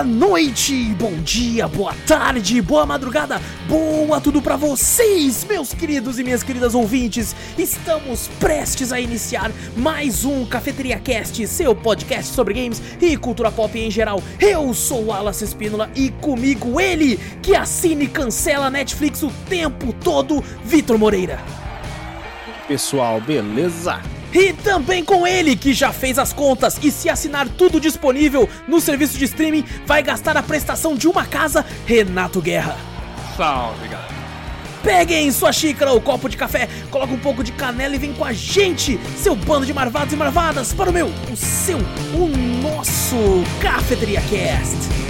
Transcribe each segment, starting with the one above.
Boa noite, bom dia, boa tarde, boa madrugada, boa tudo pra vocês, meus queridos e minhas queridas ouvintes. Estamos prestes a iniciar mais um Cafeteria Cast, seu podcast sobre games e cultura pop em geral. Eu sou o Alas Espínola e comigo ele, que assina e cancela Netflix o tempo todo, Vitor Moreira. Pessoal, beleza? E também com ele, que já fez as contas e se assinar tudo disponível no serviço de streaming, vai gastar a prestação de uma casa, Renato Guerra. Salve, galera. Peguem sua xícara ou copo de café, coloca um pouco de canela e vem com a gente, seu bando de marvados e marvadas, para o meu, o seu, o nosso Cafeteria Cast.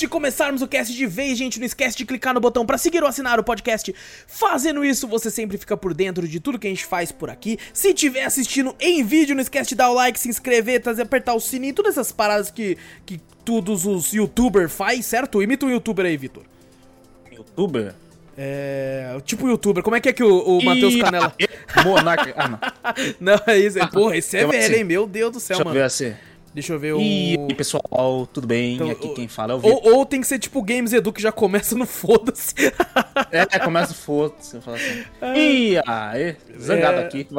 Antes de começarmos o cast de vez, gente, não esquece de clicar no botão para seguir ou assinar o podcast. Fazendo isso, você sempre fica por dentro de tudo que a gente faz por aqui. Se tiver assistindo em vídeo, não esquece de dar o like, se inscrever, trazer, apertar o sininho, todas essas paradas que, que todos os youtubers faz, certo? Imita um youtuber aí, Vitor. Youtuber? É. Tipo youtuber, como é que é que o, o Matheus Canela. Monarca. Ah, não. Não, é isso. é- Porra, esse é velho, assim, hein? Meu Deus do céu, Deixa eu mano. ver assim. Deixa eu ver o. E aí, pessoal, tudo bem? Então, Aqui o- quem fala é o Vitor. Ou, ou tem que ser tipo Games Edu que já começa no foda-se. É, começa o foda-se. Eu falo assim. Ih, aí, zangado É. aqui.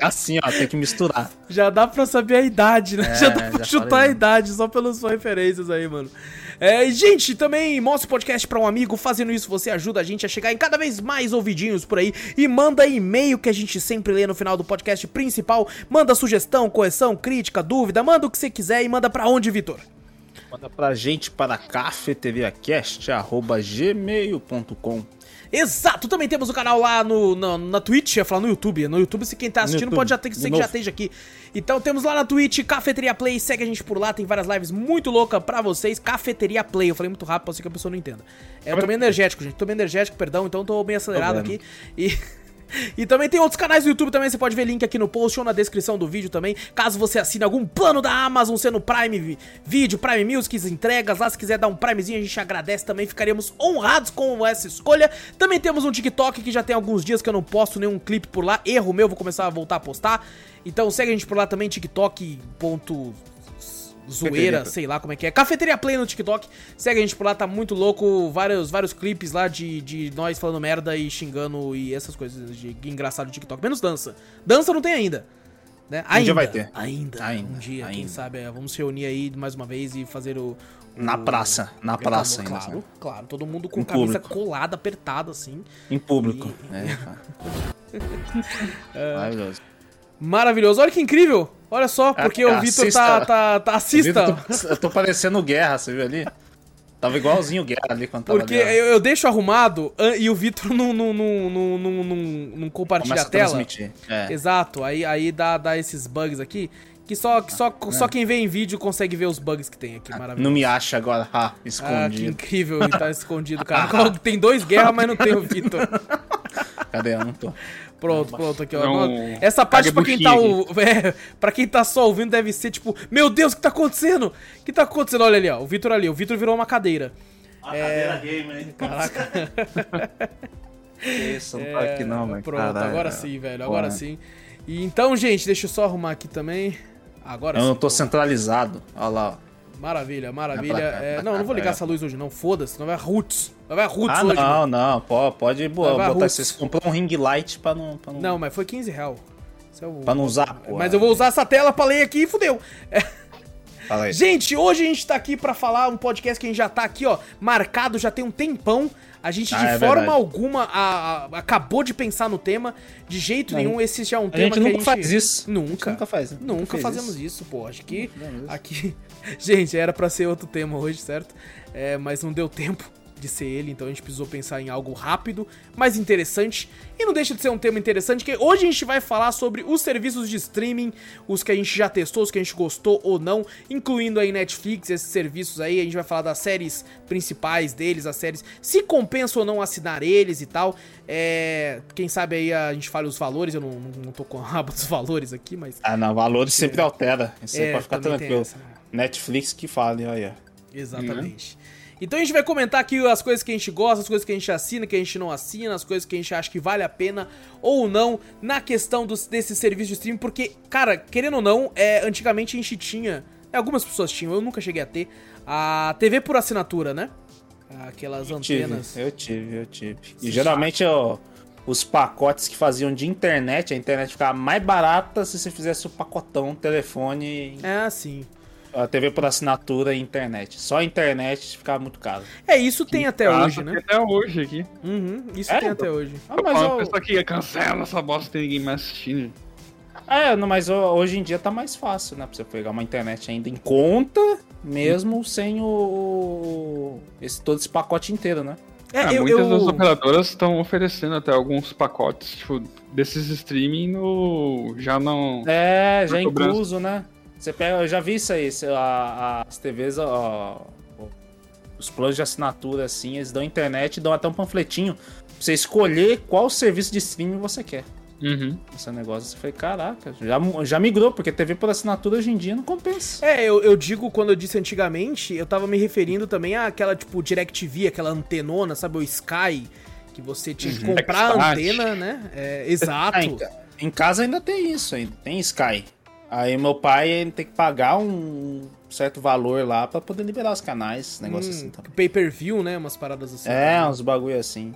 É assim, ó, tem que misturar. Já dá pra saber a idade, né? É, já dá pra já chutar falei, a idade só pelas suas referências aí, mano. É, gente, também mostra o podcast pra um amigo. Fazendo isso, você ajuda a gente a chegar em cada vez mais ouvidinhos por aí. E manda e-mail que a gente sempre lê no final do podcast principal. Manda sugestão, correção, crítica, dúvida. Manda o que você quiser e manda pra onde, Vitor? Manda pra gente para cafeteriacast.gmail.com Exato, também temos o canal lá no, na, na Twitch, ia falar no YouTube. No YouTube, se quem tá assistindo YouTube, pode já ter que ser que já esteja aqui. Então temos lá na Twitch, Cafeteria Play, segue a gente por lá, tem várias lives muito loucas pra vocês. Cafeteria Play, eu falei muito rápido, pode ser que a pessoa não entenda. É, eu tô meio energético, gente, tô meio energético, perdão, então tô meio acelerado aqui. E. E também tem outros canais do YouTube também, você pode ver link aqui no post ou na descrição do vídeo também. Caso você assine algum plano da Amazon, sendo Prime Vi- Video, Prime Music, entregas lá, se quiser dar um Primezinho, a gente agradece também, ficaríamos honrados com essa escolha. Também temos um TikTok que já tem alguns dias que eu não posto nenhum clipe por lá, erro meu, vou começar a voltar a postar. Então segue a gente por lá também, TikTok. Zoeira, sei lá como é que é. Cafeteria Play no TikTok. Segue a gente por lá, tá muito louco. Vários, vários clipes lá de, de nós falando merda e xingando e essas coisas de engraçado no TikTok. Menos dança. Dança não tem ainda. Né? Ainda. dia vai ter. Ainda. Ainda, Um dia, quem ainda. sabe. é, vamos se reunir aí mais uma vez e fazer o. Na o- praça, na praça ainda, Claro, claro. Todo mundo com Em camisa público. colada, apertada, assim. Em público. É, cara. Maravilhoso. Maravilhoso. Olha que incrível. Olha só, porque Ah, o Vitor tá, tá, tá. Assista. Eu tô- Eu tô parecendo guerra, você viu ali? Tava igualzinho guerra ali quando tava Porque eu, eu deixo arrumado e o Vitor não, não, não, não, não, não, compartilha Começa a tela. transmitir. É. Exato, aí, aí dá, dá esses bugs aqui. Que só, que só, só quem vê em vídeo consegue ver os bugs que tem aqui. Maravilhoso. É. Não me acha agora, ah, Ah, que escondido. incrível, ele tá escondido, cara. Tem dois guerras, mas não tem o Vitor. Cadê? Eu não tô. Pronto, pronto, aqui, ó. Não, Essa parte pra quem tá. O, é, pra quem tá só ouvindo deve ser tipo, meu Deus, o que tá acontecendo? O que tá acontecendo? Olha ali, ó. O Vitor ali. O Vitor virou uma cadeira. cadeira gamer, hein? Caraca. Isso, não tá aqui não, velho. Pronto, Caralho. agora sim, velho. Agora Porra. sim. E então, gente, deixa eu só arrumar aqui também. Agora Eu sim. não tô centralizado. Olha lá, ó. Maravilha, maravilha. É, não, não vou ligar pra essa luz hoje, não. Foda-se, não vai roots. Não vai roots Ah, hoje. não, mano. não. Pô, pode boa, botar. Roots. Vocês comprou um ring light pra não, pra não, Não, mas foi 15 real. Isso é o- pra não usar, pô. Mas eu vou usar essa tela pra ler aqui e fudeu. É, Fala aí. Gente, hoje a gente tá aqui pra falar um podcast que a gente já tá aqui, ó, marcado já tem um tempão. A gente Ah, de é forma verdade. alguma a- a- acabou de pensar no tema. De jeito Não, nenhum, esse já é um A tema gente que nunca a gente faz isso. Nunca. A gente nunca faz. né? Nunca fez fazemos isso, pô. Acho que isso. aqui. Gente, era pra ser outro tema hoje, certo? É, mas não deu tempo. de ser ele, então a gente precisou pensar em algo rápido, mais interessante. E não deixa de ser um tema interessante, que hoje a gente vai falar sobre os serviços de streaming, os que a gente já testou, os que a gente gostou ou não, incluindo aí Netflix, esses serviços aí. A gente vai falar das séries principais deles, as séries, se compensa ou não assinar eles e tal. É, quem sabe aí a gente fale os valores, eu não, não, não tô com a rabo dos valores aqui, mas. Ah, não, valores sempre altera. Isso aí É, pode ficar tranquilo. Netflix que fale, olha. Exatamente. Então a gente vai comentar aqui as coisas que a gente gosta, as coisas que a gente assina, que a gente não assina, as coisas que a gente acha que vale a pena ou não na questão dos, desse serviço de streaming, porque, cara, querendo ou não, é, antigamente a gente tinha, é, algumas pessoas tinham, eu nunca cheguei a ter, a TV por assinatura, né? Aquelas Tive, antenas. eu tive, eu tive. E geralmente ó, os pacotes que faziam de internet, a internet ficava mais barata se você fizesse o pacotão, telefone, É assim. A TV por assinatura e internet. Só a internet ficava muito caro. É, isso tem até hoje, né? Até hoje aqui. Uhum, isso É? tem até hoje. Ah, Mas ó, pessoa que cancela essa bosta tem ninguém mais assistindo. é, não, mas hoje em dia tá mais fácil, né? Pra você pegar uma internet ainda em conta, mesmo sem o. Esse, todo esse pacote inteiro, né? É, Ah, eu, muitas eu- das operadoras estão oferecendo até alguns pacotes, tipo, desses streaming no. Já não. É, já incluso, né? Você pega, eu já vi isso aí, a- as TVs, ó, os planos de assinatura, assim, eles dão internet e dão até um panfletinho pra você escolher qual serviço de streaming você quer. Uhum. Esse negócio, você foi, caraca, já, já migrou, porque TV por assinatura hoje em dia não compensa. É, eu, eu digo, quando eu disse antigamente, eu tava me referindo também àquela, tipo, DirecTV, aquela antenona, sabe, o Sky, que você tinha que comprar a antena, né? É, Ah, exato. em, ca- em casa ainda tem isso, ainda tem Sky. Aí meu pai ele tem que pagar um certo valor lá pra poder liberar os canais, negócio assim também. Pay-per-view, né? Umas paradas assim. É, uns bagulho assim.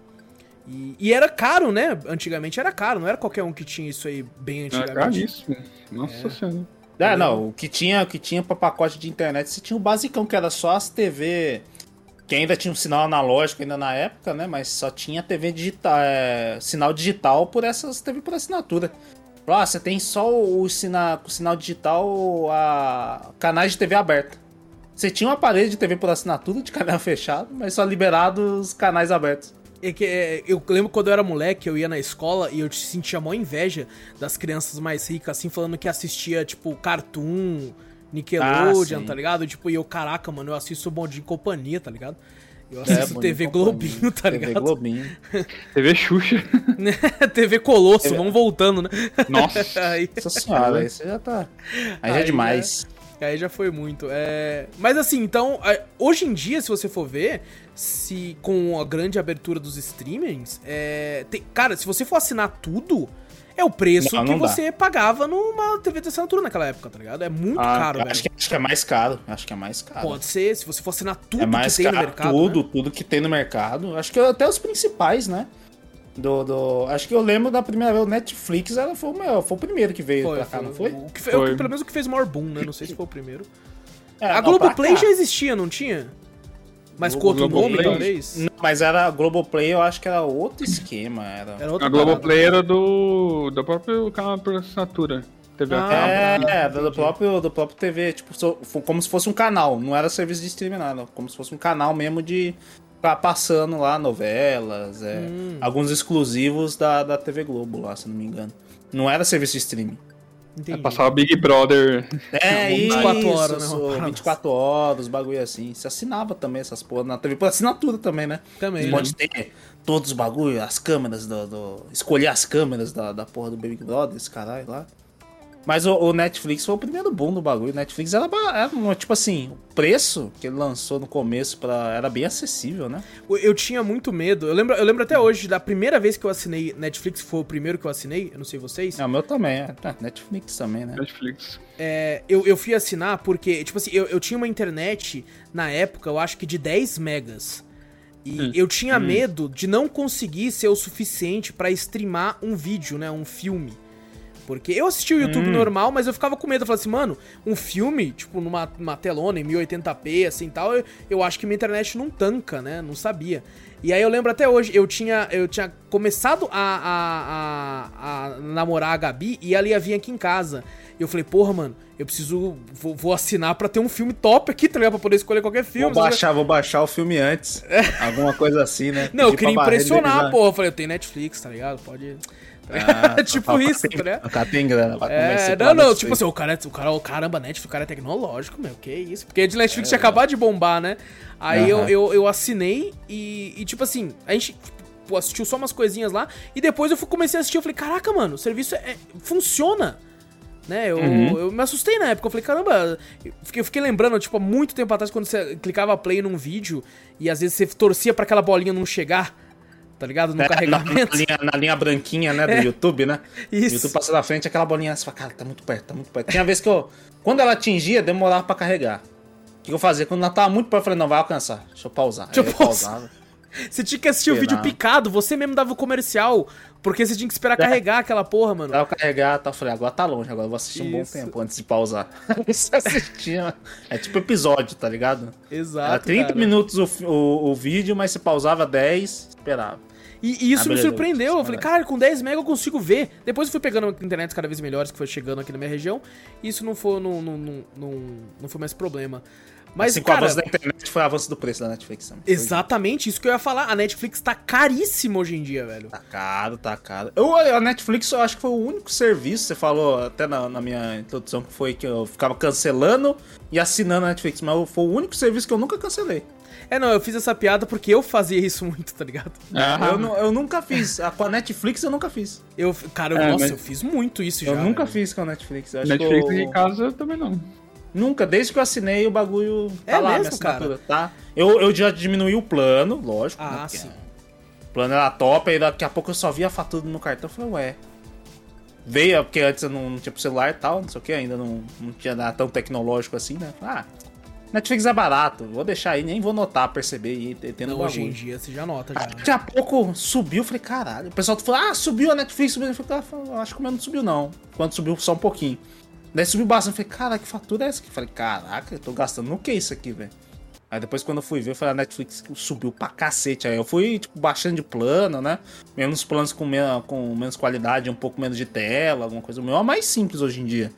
E, e era caro, né? Antigamente era caro, não era qualquer um que tinha isso aí bem É antigamente. caríssimo. Nossa senhora. É, não, o que tinha, o que tinha pra pacote de internet, você tinha o basicão, que era só as TV, que ainda tinha um sinal analógico ainda na época, né? Mas só tinha TV digital, é, sinal digital por essas TV por assinatura. Ah, você tem só o sinal, o sinal digital, a canais de TV aberta. Você tinha um aparelho de TV por assinatura de canal fechado, mas só liberado os canais abertos. É que, é, eu lembro quando eu era moleque, eu ia na escola e eu sentia mó inveja das crianças mais ricas, assim, falando que assistia, tipo, Cartoon, Nickelodeon, Ah, tá ligado? Tipo, e eu, caraca, mano, eu assisto Bom Dia e Companhia, tá ligado? Eu assisto Bom TV. Globinho, tá TV ligado? Globinho. TV Xuxa. TV Colosso, TV vamos voltando, né? Nossa. Aí, Nossa senhora, aí você já tá. Aí já Aí é demais. aí já foi muito. É... Mas assim, então, é, hoje em dia, se você for ver, se com a grande abertura dos streamings, é... tem- cara, se você for assinar tudo, é o preço Não, que dá. você pagava numa TV de assinatura naquela época, tá ligado? É muito Ah, caro, velho. acho, que, acho que é mais caro. Acho que é mais caro. Pode ser, se você for assinar tudo é mais que tem caro, no mercado. tudo, né? tudo que tem no mercado. Acho que até os principais, né? Do, do, acho que eu lembro da primeira vez, o Netflix era, foi, o maior, foi o primeiro que veio Foi, pra cá, foi, não foi? O que Foi. o que- pelo menos o que fez o maior boom, né? Não sei se foi o primeiro. É, a Globoplay já existia, não tinha? Mas com outro nome, Globoplay? talvez? Não, mas era a Globoplay, eu acho que era outro esquema. Era... Era outra A parada. Globoplay era do. do próprio canal por assinatura. TV a Ah, cabo. É, era do próprio, do próprio TV, tipo, como se fosse um canal, não era serviço de streaming nada, como se fosse um canal mesmo de ficar passando lá novelas, é, Hum. alguns exclusivos da, da TV Globo lá, se não me engano. Não era serviço de streaming. Entendi. Passava Big Brother. É, 24 isso, horas, né, isso, uma parada 24 horas, bagulho assim. Você assinava também essas porra na TV, por assinatura também, né? Também. Você né? pode ter todos os bagulho, as câmeras do, do- Escolher as câmeras da, da porra do Big Brother, esse caralho lá. Mas o, o Netflix foi o primeiro boom do bagulho. O Netflix era, era um, tipo assim, o preço que ele lançou no começo pra, era bem acessível, né? Eu- Eu tinha muito medo. Eu lembro, eu lembro até hoje da primeira vez que eu assinei Netflix, foi o primeiro que eu assinei, eu não sei vocês. É, o meu também, é. Ah, Netflix também, né? Netflix. É, eu, eu fui assinar porque, tipo assim, eu, eu tinha uma internet na época, eu acho que de 10 megas. E Hum. eu tinha medo de não conseguir ser o suficiente pra streamar um vídeo, né? Um filme. Porque eu assisti o YouTube normal, mas eu ficava com medo. Eu falava assim, mano, um filme, tipo, numa, numa telona em 1080p, assim tal, eu, eu acho que minha internet não tanca, né? Não sabia. E aí eu lembro até hoje, eu tinha, eu tinha começado a, a, a, a namorar a Gabi e ela ia vir aqui em casa. E eu falei, porra, mano, eu preciso. Vou, vou assinar pra ter um filme top aqui, tá ligado? Pra poder escolher qualquer filme. Vou baixar, vou baixar o filme antes. Alguma coisa assim, né? Não, eu queria impressionar, porra. Eu falei, eu tenho Netflix, tá ligado? Pode. Ah, tipo o cara isso, tá? O cara tem grana, vai É, não, não, tipo assim, o cara, é- o cara, o caramba, Netflix, o cara é tecnológico, meu, que isso? Porque de Netflix tinha acabado de bombar, né? Aí eu, Aham. eu, eu assinei e, e, tipo assim, a gente tipo, assistiu só umas coisinhas lá e depois eu fui- comecei a assistir, eu falei, caraca, mano, o serviço é, funciona. Né, eu, Uhum. eu me assustei na época, eu falei, caramba, eu fiquei, eu fiquei lembrando, tipo, há muito tempo atrás, quando você clicava play num vídeo e às vezes você torcia pra aquela bolinha não chegar, tá ligado? No É, na, carregamento. na linha, na linha branquinha, né, do É. YouTube, né? Isso. O YouTube passa na frente, aquela bolinha, você fala, cara, tá muito perto, tá muito perto. Tinha vez que eu, quando ela atingia, demorava pra carregar. O que eu fazia? Quando ela tava muito perto, eu falei, não, vai alcançar, deixa eu pausar. Deixa eu Aí pausar. pausava. Você tinha que assistir o vídeo picado, você mesmo dava o comercial, porque você tinha que esperar carregar aquela porra, mano. Eu carregar, tá, eu falei, agora tá longe, agora eu vou assistir um bom Isso. tempo antes de pausar. Você assistia, é tipo episódio, tá ligado? Exato. Era 30 cara. minutos o, o, o vídeo, mas você pausava 10, esperava. E, e isso Ah, me surpreendeu. Eu falei, cara, com 10 MB eu consigo ver. Depois eu fui pegando internet cada vez melhores que foi chegando aqui na minha região. E isso não foi, não, não, não, não, foi mais problema. Mas, assim, com o cara, avanço da internet foi o avanço do preço da Netflix. também. Foi exatamente isso que eu ia falar. A Netflix tá caríssima hoje em dia, velho. Tá caro, tá caro. Eu, a Netflix eu acho que foi o único serviço, você falou até na, na minha introdução, que foi que eu ficava cancelando e assinando a Netflix, mas foi o único serviço que eu nunca cancelei. É, não, eu fiz essa piada porque eu fazia isso muito, tá ligado? Ah, Eu, eu nunca fiz. Com a Netflix eu nunca fiz. Eu, cara, eu- É, nossa, eu fiz muito isso já. Eu nunca velho. fiz com a Netflix. Eu acho Netflix eu, em casa eu também não. Nunca, desde que eu assinei o bagulho. Tá É lá, mesmo, minha assinatura, tá? Eu, eu já diminui o plano, lógico. Ah, né, sim. O plano era top, aí daqui a pouco eu só via a fatura no meu cartão. Eu falei, ué. Veio, porque antes eu não, não tinha pro celular e tal, não sei o que, ainda não, não tinha nada tão tecnológico assim, né? Ah, Netflix é barato, vou deixar aí, nem vou notar, perceber e tendo Não, hoje em dia você já nota já. Daqui a pouco subiu, falei, caralho. O pessoal falou, ah, subiu a Netflix, subiu. Eu falei, ah, acho que o meu não subiu, não. Quando subiu só um pouquinho. Daí subiu bastante. Eu falei, cara, que fatura é essa aqui? Falei, caraca, eu tô gastando no que isso aqui, velho? Aí depois quando eu fui ver, eu falei, a Netflix subiu pra cacete. Aí eu fui, tipo, baixando de plano, né? Menos planos com, menos, com menos qualidade, um pouco menos de tela, alguma coisa. O meu é mais simples hoje em dia.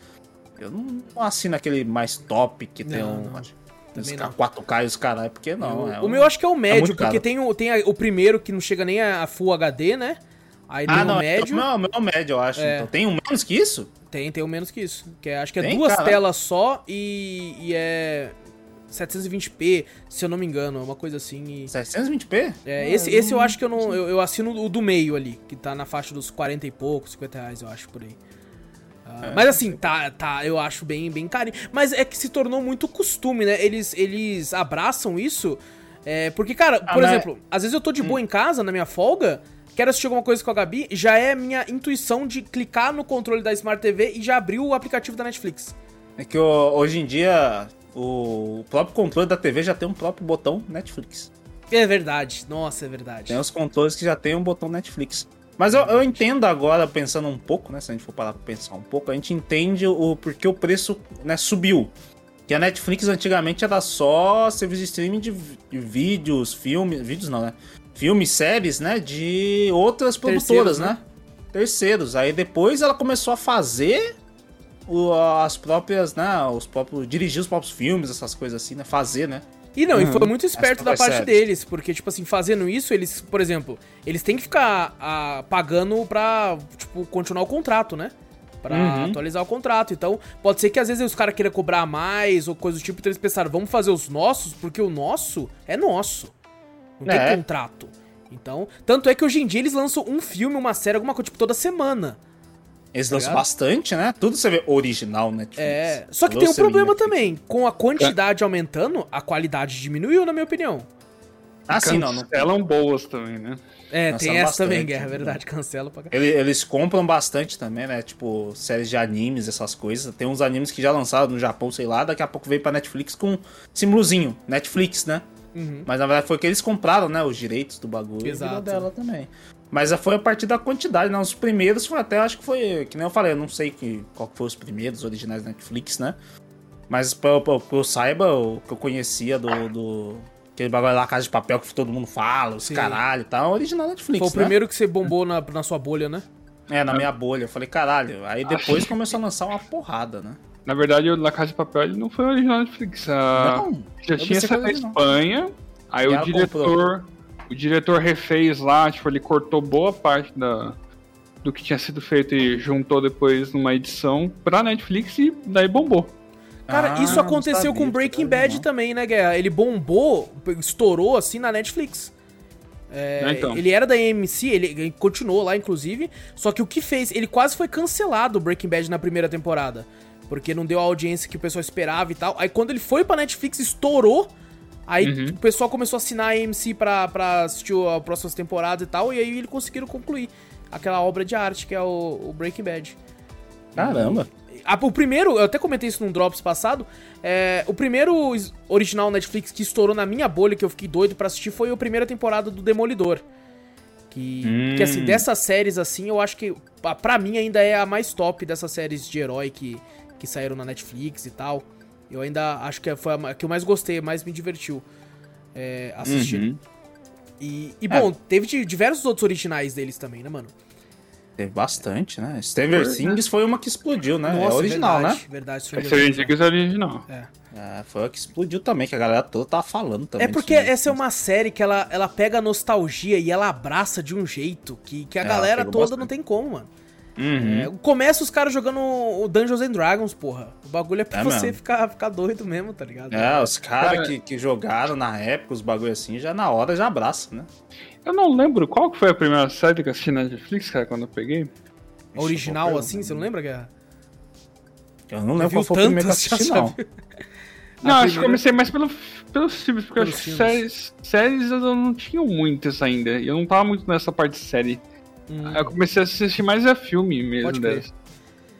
Eu não, não assino aquele mais top que tem Não, um. não. Também não. 4K e os caralho, porque não. o, é o um- meu acho que é o médio, muito caro. porque tem, o, tem a- o primeiro que não chega nem a, Full HD, né? Aí Ah, o não, médio. O meu, o meu é o médio, eu acho. É. Então, tem um menos que isso? Tem, tem o menos que isso. Que é- acho que é Tem? duas Caralho. telas só e, e é 720p, se eu não me engano, é uma coisa assim. e- 720p? é, Ah, esse, eu esse eu acho que eu não. Eu, eu assino o do meio ali, que tá na faixa dos 40 e pouco, 50 reais, eu acho, por aí. Ah, É. mas assim, tá, tá, eu acho bem, bem carinho. Mas é que se tornou muito costume, né? Eles, eles abraçam isso. é, porque, cara, Ah, por mas- exemplo, às vezes eu tô de boa em casa, na minha folga, quero assistir alguma coisa com a Gabi, já é minha intuição de clicar no controle da Smart TV e já abrir o aplicativo da Netflix. É que hoje em dia o próprio controle da TV já tem um próprio botão Netflix. É verdade, nossa, é verdade. Tem os controles que já tem um botão Netflix. Mas eu, eu entendo agora, pensando um pouco, né? Se a gente for parar pra pensar um pouco, a gente entende o porquê o preço né, subiu. Que a Netflix antigamente era só serviço de streaming de, de vídeos, filmes. Vídeos não, né? Filmes, séries, né? De outras produtoras, Terceiros, né? né? Terceiros. Aí depois ela começou a fazer o- as próprias, né? Os próprios. dirigir os próprios filmes, essas coisas assim, né? Fazer, né? E não, e Uhum. foi muito esperto da parte deles, porque, tipo assim, fazendo isso, eles, por exemplo, eles têm que ficar ah, pagando pra, tipo, continuar o contrato, né? Pra Uhum. atualizar o contrato. Então, pode ser que às vezes os caras queiram cobrar mais ou coisa do tipo, então eles pensaram, vamos fazer os nossos, porque o nosso é nosso. Não É. tem contrato. Então, tanto é que hoje em dia eles lançam um filme, uma série, alguma coisa, tipo, toda semana. Eles Tá lançam bastante, né? Tudo você vê original Netflix. É. Só que tem um problema Netflix. também. Com a quantidade aumentando, a qualidade diminuiu, na minha opinião. Ah, sim, não. não Cancelam boas também, né? É, Nossa, tem essa também, bastante, Guerra, é né? verdade, cancela pra. Ele- Eles compram bastante também, né? Tipo, séries de animes, essas coisas. Tem uns animes que já lançaram no Japão, sei lá, daqui a pouco veio pra Netflix com símbolozinho. Netflix, né? Uhum. Mas na verdade foi que eles compraram, né? Os direitos do bagulho Exato. e dela também. Mas foi a partir da quantidade, né? Os primeiros foi até, acho que foi. Que nem eu falei, eu não sei que, qual que foi os primeiros originais da Netflix, né? Mas pra, pra, pra eu saiba, o que eu conhecia do. do aquele bagulho lá, Casa de Papel, que todo mundo fala, os Sim. caralho e tal, é original Netflix. Foi o né? primeiro que você bombou na, na sua bolha, né? É, na minha bolha. Eu falei, caralho. Aí depois começou a lançar uma porrada, né? Na verdade, o La Casa de Papel ele não foi original da Netflix. A... Não, já tinha essa era original. Espanha, aí o diretor. O diretor refez lá, tipo, ele cortou boa parte da, do que tinha sido feito e juntou depois numa edição pra Netflix e daí bombou. Cara, Ah, isso não aconteceu com Breaking Bad original. também, né, Guerra? Ele bombou, estourou assim na Netflix. É, É, então. Ele era da AMC, ele, ele continuou lá, inclusive. Só que o que fez? Ele quase foi cancelado o Breaking Bad na primeira temporada. Porque não deu a audiência que o pessoal esperava e tal. Aí quando ele foi pra Netflix, estourou. Aí Uhum. o pessoal começou a assinar a AMC pra, pra assistir a próximas temporadas e tal. E aí eles conseguiram concluir aquela obra de arte que é o, o Breaking Bad. Caramba. Ah, o primeiro, eu até comentei isso num Drops passado. é, o primeiro original Netflix que estourou na minha bolha, que eu fiquei doido pra assistir, foi a primeira temporada do Demolidor. Que, Hum. que assim, dessas séries assim, eu acho que pra mim ainda é a mais top dessas séries de herói que, que saíram na Netflix e tal. Eu ainda acho que foi a que eu mais gostei, mais me divertiu é, assistir. Uhum. E, e, bom, teve di- diversos outros originais deles também, né, mano? Teve bastante, né? Stranger Things foi uma que explodiu, né? é original, verdade, né? Verdade, Esse Stranger Things, Things é original. é. É, foi a que explodiu também, que a galera toda tava falando também. É porque né? essa é uma série que ela, ela pega a nostalgia e ela abraça de um jeito que, que a É, galera toda bastante. não tem como, mano. Uhum. É, começa os caras jogando o Dungeons and Dragons, porra. O bagulho é pra É você mesmo. ficar, ficar doido mesmo, tá ligado? É, os caras Cara- que, que jogaram na época, os bagulho assim, já na hora já abraça, né? Eu não lembro qual que foi a primeira série que eu assisti na Netflix, cara, quando eu peguei. A original, assim, você não lembra, Guerra? Eu não lembro qual foi o primeiro que eu assisti, não. Não, A acho que primeira- comecei mais pelo, pelos filmes, porque eu Pelos acho que séries, séries eu não tinha muitas ainda. E eu não tava muito nessa parte de série. Hum. Eu comecei a assistir mais a filme mesmo delas.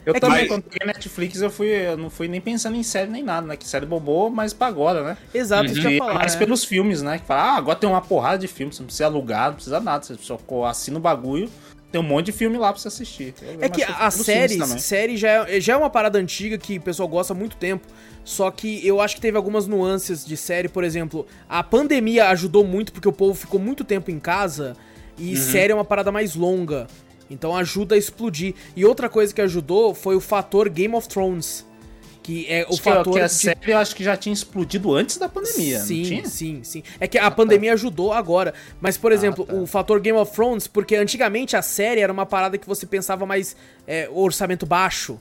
Eu É também, Mas- quando peguei Netflix, eu, fui, eu não fui nem pensando em série nem nada, né? Que série bombou, mas pra agora, né? Exato, isso que eu ia falar. mais né? pelos filmes, né? Que fala, ah, agora tem uma porrada de filmes, você não precisa alugar, não precisa nada. Você só assina o bagulho, tem um monte de filme lá pra você assistir. É que séries, também. série já é, já é uma parada antiga que o pessoal gosta há muito tempo. Só que eu acho que teve algumas nuances de série, por exemplo, a pandemia ajudou muito porque o povo ficou muito tempo em casa Uhum. e série é uma parada mais longa. Então ajuda a explodir. E outra coisa que ajudou foi o fator Game of Thrones. Que é o Acho é fator. que a de- série eu acho que já tinha explodido antes da pandemia, Sim, não tinha? sim, sim. É que a pandemia ajudou agora. Mas, por exemplo, tá. o fator Game of Thrones, porque antigamente a série era uma parada que você pensava mais é, orçamento baixo.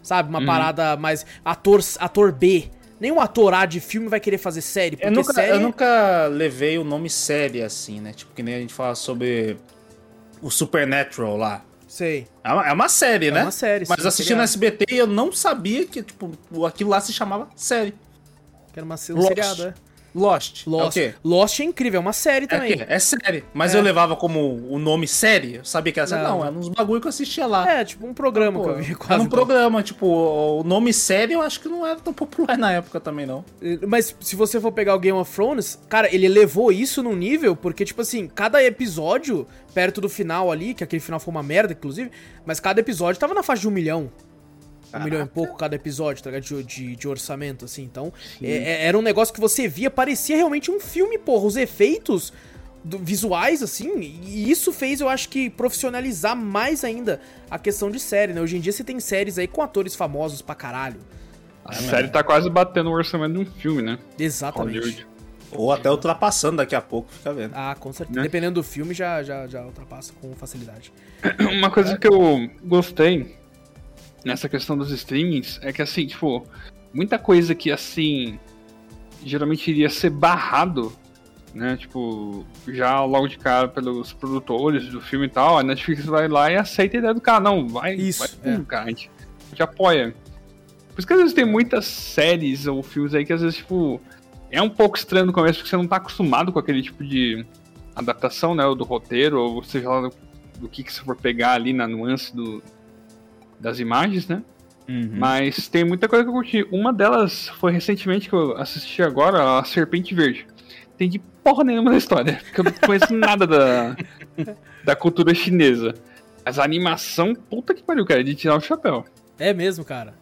Sabe? Uhum. Uma parada mais. Ator, ator B. Nenhum ator A de filme vai querer fazer série. Porque Eu nunca, série. eu nunca levei o nome série assim, né? Tipo, que nem a gente fala sobre o Supernatural lá. Sei. É uma, é uma série, né? uma série, Mas assistindo seriado. SBT eu não sabia que, tipo, aquilo lá se chamava série. Que era uma, um seriado, é. Lost. Lost. É? Lost é incrível, é uma série É, também. quê? é série. Mas É. eu levava como o nome série. Eu sabia que era série. Não. Não, era uns bagulho que eu assistia lá. É, tipo um programa Pô, que eu vi quase. Era um programa, tipo, o nome série eu acho que não era tão popular na época também, não. Mas se você for pegar o Game of Thrones, cara, ele levou isso num nível, porque, tipo assim, cada episódio, perto do final ali, que aquele final foi uma merda, inclusive, mas cada episódio tava na faixa de um milhão. Um milhão e pouco cada episódio, tá ligado? De, de, de orçamento, assim. Então, é- é- era um negócio que você via, parecia realmente um filme, porra. Os efeitos do- visuais, assim, e isso fez, eu acho que, profissionalizar mais ainda a questão de série, né? Hoje em dia você tem séries aí com atores famosos pra caralho. A série tá quase batendo o orçamento de um filme, né? Exatamente. Hollywood. Ou até ultrapassando daqui a pouco, fica vendo. Ah, com certeza. Né? Dependendo do filme, já, já, já ultrapassa com facilidade. Uma coisa que eu gostei nessa questão dos streamings é que, assim, tipo, muita coisa que, assim, geralmente iria ser barrado, né? Tipo, já logo de cara pelos produtores do filme e tal, a Netflix vai lá e aceita a ideia do cara. Não, vai, Isso, vai é. cara, a gente, a gente apoia. Por isso que às vezes tem muitas séries ou filmes aí que às vezes, tipo, é um pouco estranho no começo porque você não tá acostumado com aquele tipo de adaptação, né? Ou do roteiro, ou seja lá do, do que, que você for pegar ali na nuance do, das imagens, né? Mas tem muita coisa que eu curti. Uma delas foi recentemente que eu assisti agora, a Serpente Verde. Entendi porra nenhuma da história, porque eu não conheço nada da, da cultura chinesa. Mas a animação, puta que pariu, cara, é de tirar o chapéu. É mesmo, cara.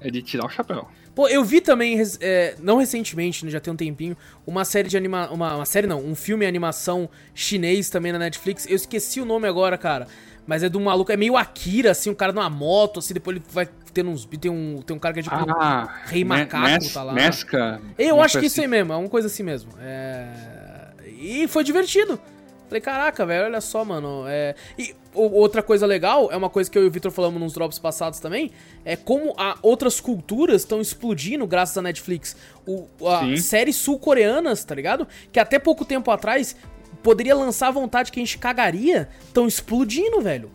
É de tirar o chapéu. Pô, eu vi também, é, não recentemente, né, já tem um tempinho, uma série de anima... Uma, uma série não, um filme de animação chinês também na Netflix. Eu esqueci o nome agora, cara. Mas é de um maluco, é meio Akira, assim, um cara numa moto, assim, depois ele vai tendo uns. Tem um, tem um cara que é tipo. Ah, Rei Me- Macaco Mes- tá lá. Mesca. Eu acho que isso aí mesmo, é uma coisa assim mesmo. É... E foi divertido. Falei, caraca, velho, olha só, mano. É... E outra coisa legal, é uma coisa que eu e o Victor falamos nos drops passados também, é como a outras culturas estão explodindo graças à Netflix. O, a séries sul-coreanas, tá ligado? Que até pouco tempo atrás poderia lançar à vontade que a gente cagaria, estão explodindo, velho.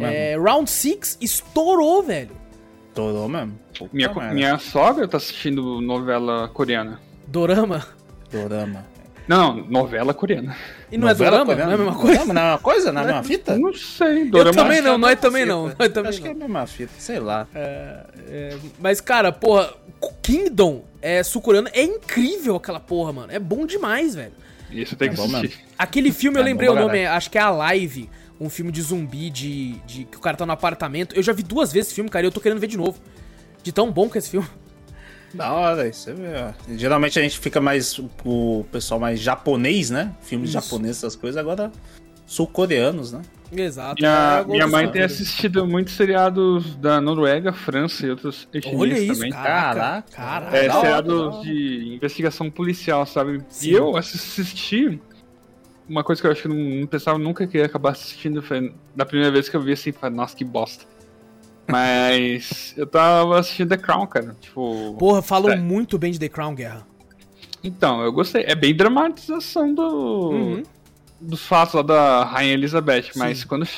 É, Round 6 estourou, velho. Estourou mesmo. Puta Minha, merda. minha sogra tá assistindo novela coreana. Dorama. Dorama. Não, não, novela coreana. E não é Novela dorama? coreana? Não é a mesma coisa? Não, não é a mesma coisa? Não é a mesma fita? Não sei, dorama. também não, é nós também fita. não, nós também Acho que é a não. mesma fita, sei lá. É, mas, cara, porra, Kingdom é sul-coreano, é incrível aquela porra, mano. É bom demais, velho. Isso tem É que bom assistir. Aquele filme, eu É lembrei o nome, acho que é A Live, um filme de zumbi, de, de que o cara tá no apartamento. Eu já vi duas vezes esse filme, cara, e eu tô querendo ver de novo. De tão bom que é esse filme. Da hora, isso você vê. ó. Geralmente a gente fica mais o pessoal mais japonês, né? Filmes japoneses, essas coisas, agora sul-coreanos, né? Exato. Minha, é minha mãe tem assistido muitos seriados da Noruega, França e outros Olha etnias isso, também. caraca. Caraca. Caraca. É, seriados de investigação policial, sabe? Sim. E eu assisti. Uma coisa que eu acho que não, não pensava nunca que ia acabar assistindo foi da primeira vez que eu vi assim, falei, nossa, que bosta. Mas eu tava assistindo The Crown, cara. Tipo. Porra, falam É. muito bem de The Crown Guerra. Então, eu gostei. É bem dramatização do, Uhum. Dos fatos lá da Rainha Elizabeth, mas Sim. quando,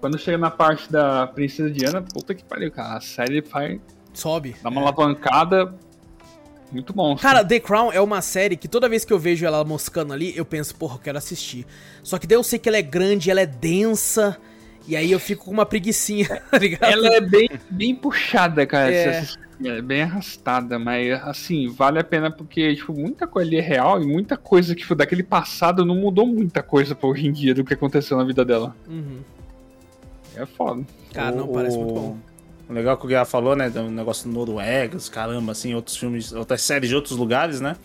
quando chega na parte da Princesa Diana, puta que pariu, cara. A série vai Sobe. dar uma alavancada muito bom. assim. Cara, The Crown é uma série que toda vez que eu vejo ela moscando ali, eu penso, porra, eu quero assistir. Só que daí eu sei que ela é grande, ela é densa, e aí eu fico com uma preguicinha, tá ligado? Ela é bem, bem puxada, cara. É. É bem arrastada, mas assim, vale a pena porque, tipo, muita coisa ali é real e muita coisa que foi daquele passado não mudou muita coisa pra hoje em dia do que aconteceu na vida dela. Uhum. É foda. Cara, não, O- parece muito bom. O legal que o Guerra falou, né? Do negócio do Noruega, os caramba, assim, outros filmes, outras séries de outros lugares, né?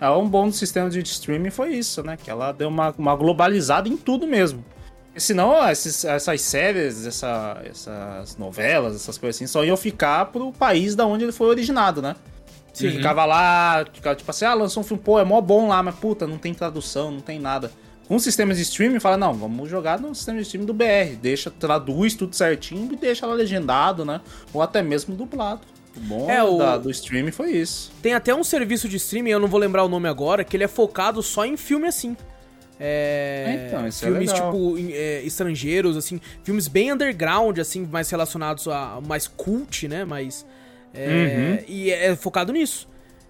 É um bom do sistema de streaming foi isso, né? Que ela deu uma, uma globalizada em tudo mesmo. Senão, ó, esses- essas séries, essa- essas novelas, essas coisas assim, só iam ficar pro país da onde ele foi originado, né? Sim. Ficava lá, ficava tipo assim, ah, lançou um filme, pô, é mó bom lá, mas puta, não tem tradução, não tem nada. Com sistemas de streaming, fala, não, vamos jogar no sistema de streaming do BR. Deixa, traduz tudo certinho e deixa lá legendado, né? Ou até mesmo dublado. O bom É, o- da- do streaming foi isso. Tem até um serviço de streaming, eu não vou lembrar o nome agora, que ele é focado só em filme assim. É, Então, isso é filmes legal. tipo é, estrangeiros, assim, filmes bem underground, assim, mais relacionados a mais cult, né? Mais. é, E é focado nisso.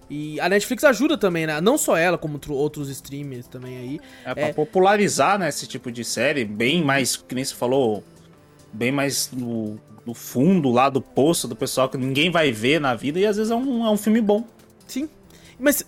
E a Netflix ajuda também, né? Não só ela, como outro- outros streamers também aí. É pra popularizar, né, esse tipo de série, bem mais, que nem você falou, bem mais no, no fundo lá do poço do pessoal que ninguém vai ver na vida e às vezes é um, é um filme bom. Sim. Mas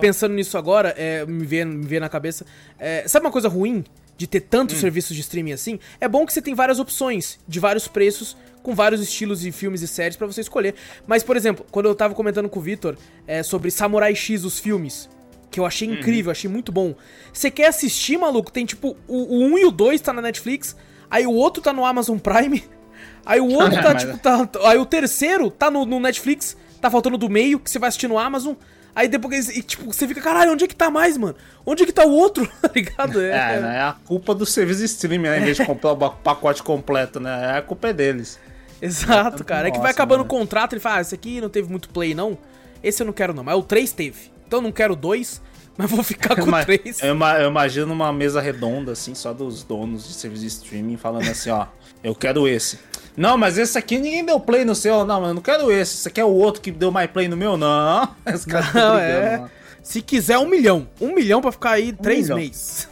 pensando nisso agora, é, me vê, me vê na cabeça. é, sabe uma coisa ruim de ter tantos serviços de streaming assim? É bom que você tem várias opções, de vários preços, com vários estilos de filmes e séries pra você escolher. Mas, por exemplo, quando eu tava comentando com o Vitor é, sobre Samurai X, os filmes, que eu achei incrível, achei muito bom. Você quer assistir, maluco? Tem tipo, o, o 1 e o 2 tá na Netflix, aí o outro tá no Amazon Prime, aí o outro tá, tipo, tá, aí o terceiro tá no, no Netflix, tá faltando do meio, que você vai assistir no Amazon. Aí depois, e, tipo, você fica, caralho, onde é que tá mais, mano? Onde é que tá o outro? Tá ligado? É, né, é a culpa do serviço de streaming, né? Em vez de comprar o pacote completo, né? A culpa é deles. Exato, cara. É que vai Nossa, acabando o mano. contrato, ele fala, ah, esse aqui não teve muito play, não. Esse eu não quero, não. Mas o 3 teve. Então eu não quero dois, mas vou ficar com o 3. eu, eu imagino uma mesa redonda, assim, só dos donos de serviço de streaming, falando assim, ó, eu quero esse. Não, mas esse aqui ninguém deu play no seu. Não, mas eu não quero esse. Esse aqui é o outro que deu mais play no meu, não. Esse cara tá Não, brigando, é. mano. Se quiser, um milhão. Um milhão pra ficar aí três milhão. meses.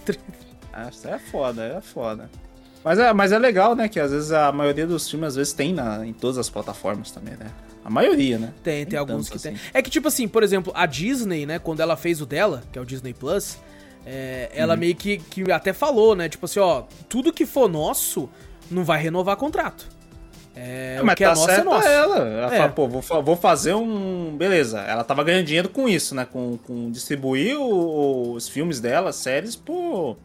Ah, Isso é foda, é foda. Mas é, mas é legal, né? Que às vezes a maioria dos filmes, às vezes, tem na, em todas as plataformas também, né? A maioria, né? Tem, tem Nem alguns que tem. assim. É que, tipo assim, por exemplo, a Disney, né, quando ela fez o dela, que é o Disney Plus, é, ela Uhum. meio que, que até falou, né? Tipo assim, ó, tudo que for nosso não vai renovar contrato. É, o mas que é tá é certa nosso. ela. Ela É. fala, pô, vou, vou fazer um. Beleza. Ela tava ganhando dinheiro com isso, né? Com, com distribuir o- os filmes dela, séries, por,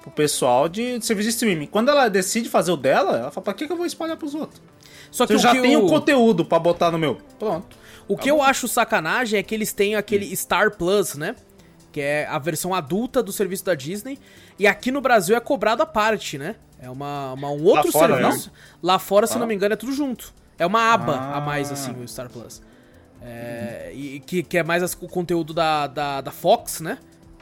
pro pessoal de, de serviço de streaming. Quando ela decide fazer o dela, ela fala, pra que, que eu vou espalhar pros outros? Só Se eu o já que tenho o- o conteúdo pra botar no meu. Pronto. O que eu acho sacanagem é que eles têm aquele Star Plus, né? Que é a versão adulta do serviço da Disney. E aqui no Brasil é cobrado à parte, né? É uma, uma- um outro fora, serviço. Lá fora, se Ah. não me engano, é tudo junto. É uma aba Ah. a mais, assim, o Star Plus. É, e que, que é mais as- o conteúdo da, da, da Fox, né?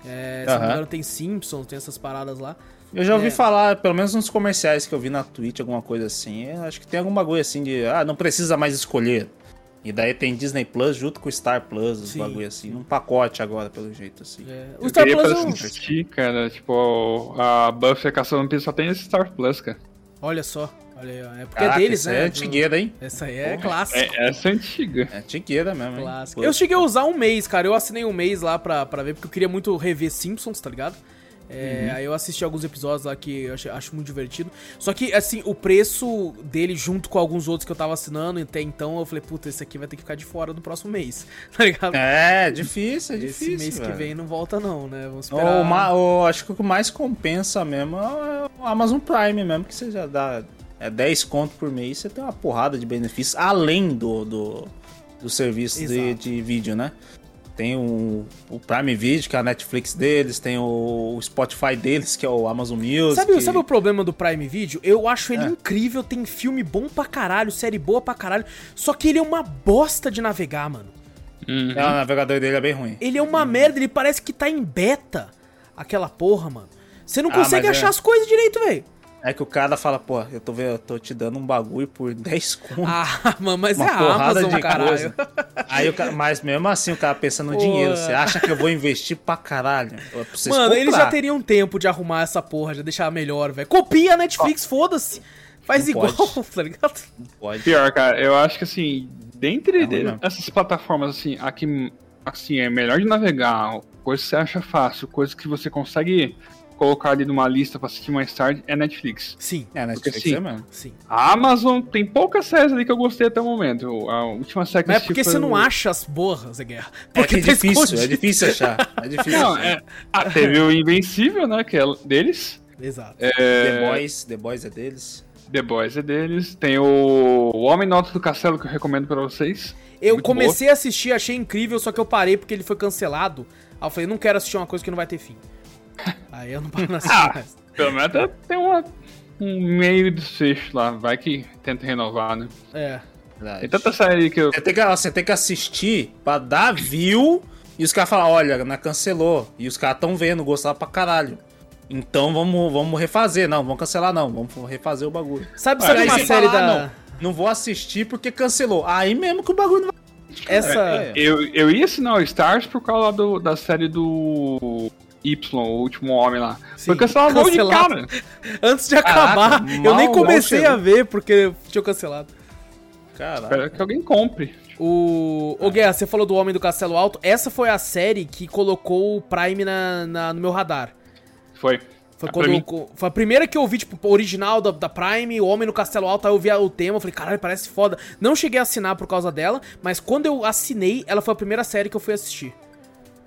É, se não me engano, tem Simpsons, tem essas paradas lá. Eu já ouvi É. falar, pelo menos nos comerciais que eu vi na Twitch, alguma coisa assim. acho que tem algum bagulho assim de, ah, não precisa mais escolher. E daí tem Disney Plus junto com Star Plus, os bagulho assim, num pacote agora, pelo jeito, assim. É, Eu o Star Plus pra eu... assistir, cara. Tipo, a Buffy a Caçadora só tem esse Star Plus, cara. Olha só, olha aí, ó. É porque Caraca, é deles, né? É antigueira, hein? Essa aí é clássica. É, essa é antiga. É antigueira mesmo. Pô, Eu cheguei a usar um mês, cara. Eu assinei um mês lá pra, pra ver, porque eu queria muito rever Simpsons, tá ligado? É, Uhum. Aí eu assisti alguns episódios lá que eu acho, acho muito divertido. Só que, assim, o preço dele junto com alguns outros que eu tava assinando até então, eu falei, puta, esse aqui vai ter que ficar de fora do próximo mês, tá ligado? É, difícil, é Esse difícil. mês que velho. vem não volta não, né? Vamos esperar. O, ma- o- acho que o que mais compensa mesmo é o Amazon Prime mesmo, que você já dá é 10 conto por mês, você tem uma porrada de benefícios, além do, do, do serviço de, de vídeo, né? Tem o, o Prime Video, que é a Netflix deles, tem o, o Spotify deles, que é o Amazon Music. Sabe, sabe o problema do Prime Video? Eu acho ele É. incrível, tem filme bom pra caralho, série boa pra caralho, só que ele é uma bosta de navegar, mano. Uhum. É, o navegador dele é bem ruim. Ele é uma merda, ele parece que tá em beta. Aquela porra, mano. Você não Ah, consegue achar é- as coisas direito, velho. É que o cara fala, pô, eu tô, vendo, eu tô te dando um bagulho por 10 conto. Ah, mano, mas uma é a porrada Amazon, de caralho. coisa. Aí o cara, mas mesmo assim, o cara pensa no Pô. dinheiro. Você acha que eu vou investir pra caralho? Pra Mano, eles já teriam tempo de arrumar essa porra, já deixar melhor, velho. Copia a Netflix, foda-se. Faz Não igual, pode. tá ligado? Pode. Pior, cara, eu acho que assim, dentre É essas plataformas, assim, a que assim, é melhor de navegar, coisa que você acha fácil, coisa que você consegue colocar ali numa lista pra assistir mais tarde, é Netflix. Sim, É, Netflix Porque, é assim, mesmo. sim. A Amazon tem poucas séries ali que eu gostei até o momento. A última série que Mas é eu assisti porque foi você não o- acha as porras, Zé Guerra. É Porque que é tá difícil, é escondido. difícil achar. É difícil Não, achar. é. Ah, teve o Invencível, né? Que é deles. Exato. The É, Boys, The Boys é deles. The Boys é deles. Tem o, o Homem no Alto do Castelo que eu recomendo pra vocês. Eu Muito comecei a assistir, achei incrível, só que eu parei porque ele foi cancelado. Aí eu falei, não quero assistir uma coisa que não vai ter fim. Aí eu não paro assistir Ah. Pelo menos até tem uma, um meio de fecho lá. Vai que tenta renovar, né? É. Verdade. Tem tanta série que eu. Você tem que, você tem que assistir pra dar view e os caras falam, olha, não cancelou. E os caras tão vendo, gostaram pra caralho. Então vamos, vamos refazer. Não, vamos cancelar não. Vamos refazer o bagulho. Sabe, sabe Aí uma série fala, da. "Ah, não, não vou assistir porque cancelou. Aí mesmo que o bagulho não vai. Essa. É. Eu, eu ia assinar o Stars por causa do, da série do Y, o último homem lá. Sim, Foi cancelado logo de cancelado. cara. Antes de acabar, Caraca, eu nem comecei a ver porque tinha cancelado. Caralho. Espero que alguém compre. O. Ô Guerra, você falou do Homem do Castelo Alto. Essa foi a série que colocou o Prime na, na- no meu radar. Foi. Foi, Ah, quando eu- foi a primeira que eu vi, tipo, original da, da Prime, o Homem no Castelo Alto, aí eu vi o tema, eu falei, caralho, parece foda. Não cheguei a assinar por causa dela, mas quando eu assinei, ela foi a primeira série que eu fui assistir.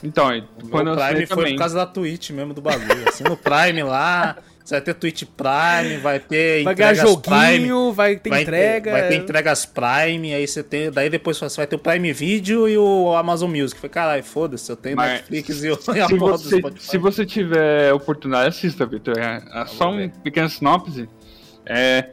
Então, O quando meu eu Prime foi também. por causa da Twitch mesmo do bagulho. Assim, no Prime lá, você vai ter Twitch Prime, vai ter Vai entregas joguinho, vai ter vai entrega. Ter, vai ter entregas Prime, aí você tem. Daí depois você vai ter o Prime Video e o Amazon Music. Falei, caralho, foda-se, eu tenho Mas Netflix e, o, e a Se porra do você, Spotify. se você tiver oportunidade, assista, Vitor. É, é só vou um ver. pequeno sinopse. É,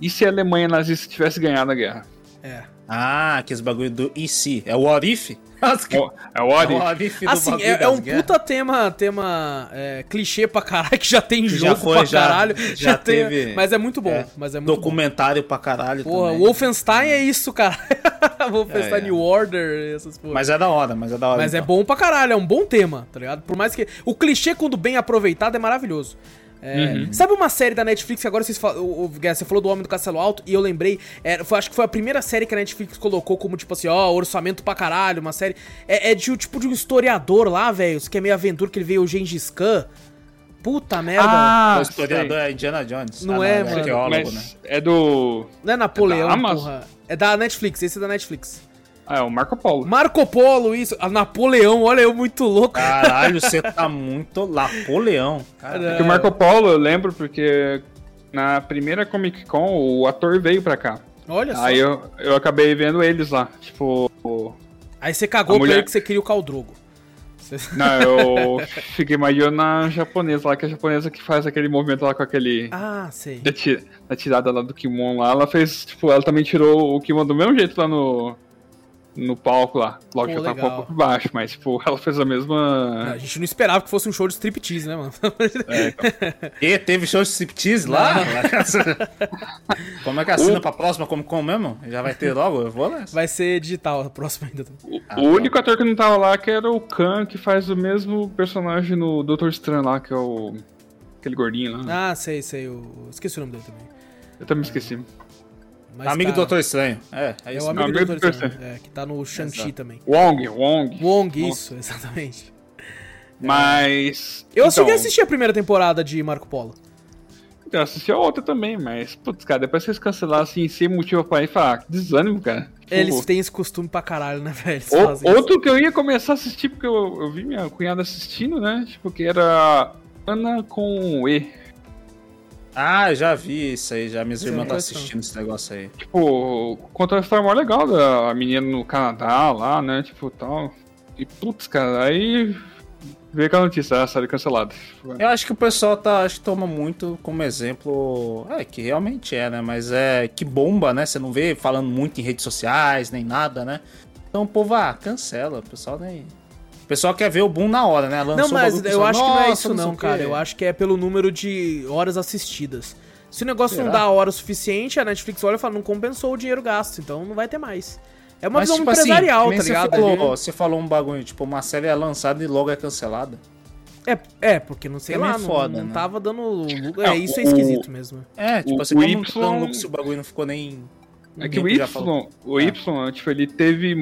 e se a Alemanha nazista tivesse ganhado a guerra? É. Ah, aqueles bagulho do EC. É o What If? É o- É o É What If do Assim, é, é um guerras. puta tema, tema é, clichê pra caralho, que já tem Que jogo já foi, pra já- caralho. já tem, teve- Mas é muito bom, é, mas é muito bom. Documentário pra caralho Porra, também. o Wolfenstein é isso, cara. Wolfenstein É, é. New Order, essas porra. Mas é da hora, mas é da hora. Mas é então. bom pra caralho, é um bom tema, tá ligado? Por mais que. O clichê, quando bem aproveitado, é maravilhoso. É, Uhum. Sabe uma série da Netflix que agora vocês fal- o, você falou do Homem do Castelo Alto e eu lembrei, é, foi- acho que foi a primeira série que a Netflix colocou como tipo assim, ó, orçamento pra caralho, uma série. É, é de um tipo de um historiador lá, velho, isso que é meio aventura que ele veio o Gengis Khan. Puta merda. Ah, o historiador é Indiana Jones. Não Ah, é, é mano. arqueólogo, mas né? é do. Não é Napoleão, É da porra. É da Netflix, esse é da Netflix. Ah, é o Marco Polo. Marco Polo, isso. A Napoleão, olha eu muito louco. Caralho, você tá muito Napoleão. Cara. Porque o Marco Polo eu lembro porque na primeira Comic Con o ator veio pra cá. Olha só. Aí eu, eu acabei vendo eles lá. Tipo. Aí você cagou A pra mulher- ele que você queria o Caldrogo. Não, eu fiquei imaginando na japonesa lá, que é a japonesa que faz aquele movimento lá com aquele. Ah, sei. Da tirada lá do kimono lá, ela fez, tipo, ela também tirou o kimono do mesmo jeito lá no. No palco lá. Logo Pô, já tava um pouco baixo, mas, tipo, ela fez a A mesma. gente não esperava que fosse um show de striptease, né, mano? É, então. E teve show de striptease lá? Como é que assina pra próxima Comic Con mesmo? Já vai ter logo? Eu vou nessa. Vai ser digital a próxima ainda. O, Ah, o único ator que não tava lá que era o Khan, que faz o mesmo personagem no Doutor Estranho lá, que é o. aquele gordinho lá. Ah, sei, sei. Eu... Esqueci o nome dele também. Eu também esqueci. Mas Amigo tá- do Doutor Estranho. É, é É o mesmo. amigo do Amigo Doutor do Estranho. É, que tá no Shang-Chi também. Wong, Wong. Wong, isso, exatamente. Mas. Eu então, cheguei a assistir a primeira temporada de Marco Polo. Eu assisti a outra também, mas, putz, cara, depois que eles cancelaram assim, sem motivo pra ir, falar, ah, que desânimo, cara. Tipo, Eles têm esse costume pra caralho, né, velho? O- fazem isso. outro que eu ia começar a assistir, porque eu, eu vi minha cunhada assistindo, né? Tipo, que era Ana com E. Ah, eu já vi isso aí, já. Minhas Sim, irmãs estão são? assistindo esse negócio aí. Tipo, conta a história mó legal da menina no Canadá lá, né? Tipo, tal. E, putz, cara, aí veio aquela notícia, a série cancelada. Eu acho que o pessoal tá, acho que toma muito como exemplo. É, que realmente é, né? Mas é que bomba, né? Você não vê falando muito em redes sociais, nem nada, né? Então o povo, ah, cancela. O pessoal nem. O pessoal quer ver o boom na hora, né? Lançou Não, mas eu acho que não é "Nossa, isso não, o quê." cara. Eu acho que é pelo número de horas assistidas. Se o negócio não Será? dá hora o suficiente, a Netflix olha e fala, não compensou o dinheiro gasto, então não vai ter mais. É uma Mas, visão tipo assim, empresarial, nem tá ligado? Você falou, você falou um bagulho, tipo, uma série é lançada e logo é cancelada. É, é, porque não sei É lá, não, foda, não né? tava dando. lucro. Não, É, isso é o- esquisito mesmo. É, tipo O- assim, o como Y- não tá dando lucro se o bagulho não ficou nem. É que o Y, o Ah. Y, tipo, ele teve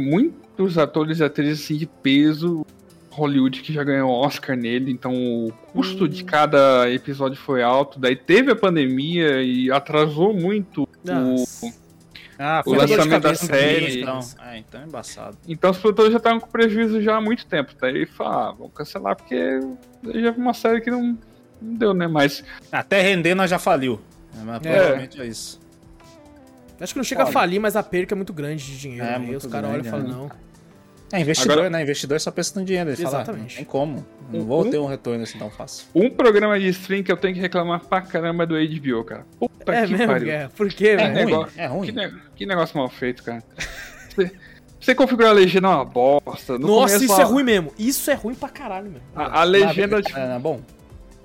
muitos atores e atrizes assim de peso Hollywood que já ganhou Oscar nele, então o custo Hum. de cada episódio foi alto. Daí teve a pandemia e atrasou muito Nossa. o. Ah, O lançamento da série. Então, é, então é embaçado. Então os produtores já estavam com prejuízo já há muito tempo. Daí falaram, ah, vamos cancelar porque já vi uma série que não, não deu, né? Mas Até render nós já faliu. É, mas É. provavelmente é isso. Acho que não chega a Olha. falir, mas a perca é muito grande de dinheiro. É, né? Aí os caras olham e falam, né? não. É, investidor, Agora- né? Investidor só pensa no dinheiro. Ele fala, ah, Exatamente. não tem como. Não vou Uhum. ter um retorno assim tão fácil. um programa de stream que eu tenho que reclamar pra caramba é do HBO, cara. Puta É que mesmo, pariu. é. Por quê, É velho? ruim, negócio- é ruim. Que, ne- que negócio mal feito, cara. Você, você configurar a legenda é uma bosta. No Nossa, começo, isso a- é ruim mesmo. Isso é ruim pra caralho mesmo. A, a legenda, tipo. É, é bom.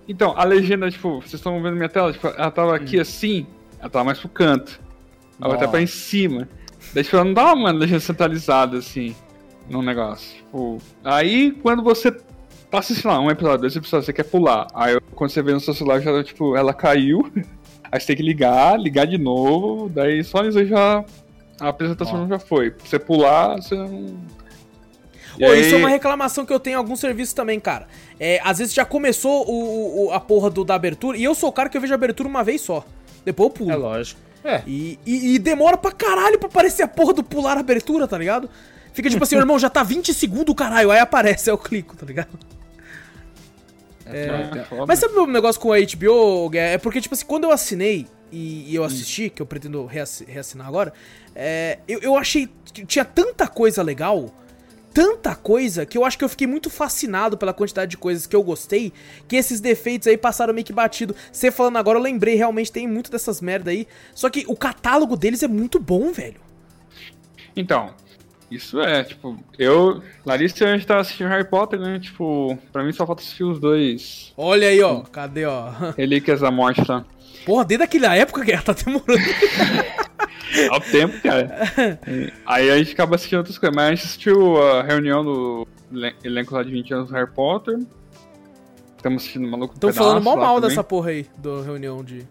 Então, a legenda, tipo, vocês estão vendo minha tela? Tipo, ela tava aqui Hum. assim, ela tava mais pro canto. Ela Nossa. tá pra em cima. Daí, tipo, ela não dá uma legenda centralizada, assim, no negócio. Tipo, aí, quando você tá assistindo lá, um episódio, dois episódios, você quer pular. Aí, quando você vê no seu celular, já, tipo, ela caiu. Aí você tem que ligar, ligar de novo. Daí, só isso aí já... A apresentação já foi. Pra você pular, você não... Pô, isso é uma reclamação que eu tenho em alguns serviços também, cara. É, às vezes já começou o, o- a porra do, da abertura, e eu sou o cara que eu vejo a abertura uma vez só. Depois eu pulo. É lógico. É. E, e- e demora pra caralho pra aparecer a porra do pular a abertura, tá ligado? Fica tipo assim, irmão, já tá 20 segundos, caralho. Aí aparece, aí eu clico, tá ligado? É, Ah, foda. Mas sabe o meu negócio com a HBO? É porque, tipo assim, quando eu assinei e, e eu assisti, que eu pretendo reassi- reassinar agora, é, eu, eu achei que tinha tanta coisa legal, tanta coisa, que eu acho que eu fiquei muito fascinado pela quantidade de coisas que eu gostei, que esses defeitos aí passaram meio que batido. Você falando agora, eu lembrei, realmente tem muito dessas merda aí. Só que o catálogo deles é muito bom, velho. Então, isso é, tipo, eu, Larissa, a gente tá assistindo Harry Potter, né? Tipo, pra mim só falta assistir os dois Olha aí, ó. Cadê, ó? Relíquias da Morte, tá? Porra, desde aquela época que tá demorando. Há o tempo, cara. Aí a gente acaba assistindo outras coisas, mas a gente assistiu a reunião do elen- elenco lá de 20 anos do Harry Potter. Estamos assistindo Maluco no Estão falando mal mal também. dessa porra aí, da reunião de...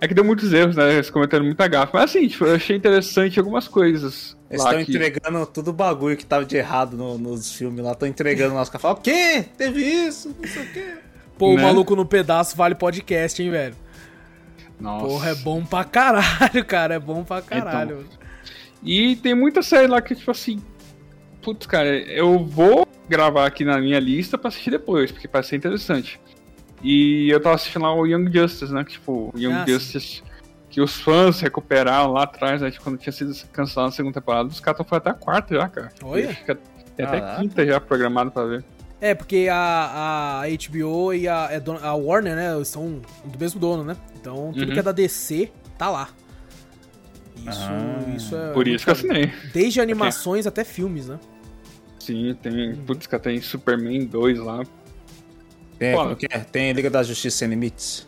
É que deu muitos erros, né? Eles comentaram muita gafa. Mas assim, tipo, eu achei interessante algumas coisas. Eles estão que- entregando tudo o bagulho que tava de errado no- nos filmes lá. Estão entregando lá. Os caras falam, o quê? Teve isso? Não sei o quê. Pô, o Né? maluco no pedaço vale podcast, hein, velho? Nossa. Porra, é bom pra caralho, cara. É bom pra caralho. E tem muita série lá que, tipo assim, putz, cara, eu vou gravar aqui na minha lista pra assistir depois, porque parece ser interessante. E eu tava assistindo lá o Young Justice, né? Que, tipo, o Young Ah, Justice, que os fãs recuperaram lá atrás, né? Tipo, quando tinha sido cancelado na segunda temporada, os caras estão até a quarta já, cara. Olha. Tem até Caraca. quinta já programado pra ver. É, porque a, a HBO e a, é a Warner, né, são do mesmo dono, né? Então tudo Uhum. que é da DC tá lá. Isso, Ah, isso é. Por isso que eu assinei. Desde animações até filmes, né? Sim, tem. Putz, cara, tem Superman 2 lá. Tem, Pô. é? tem Liga da Justiça Sem Limites.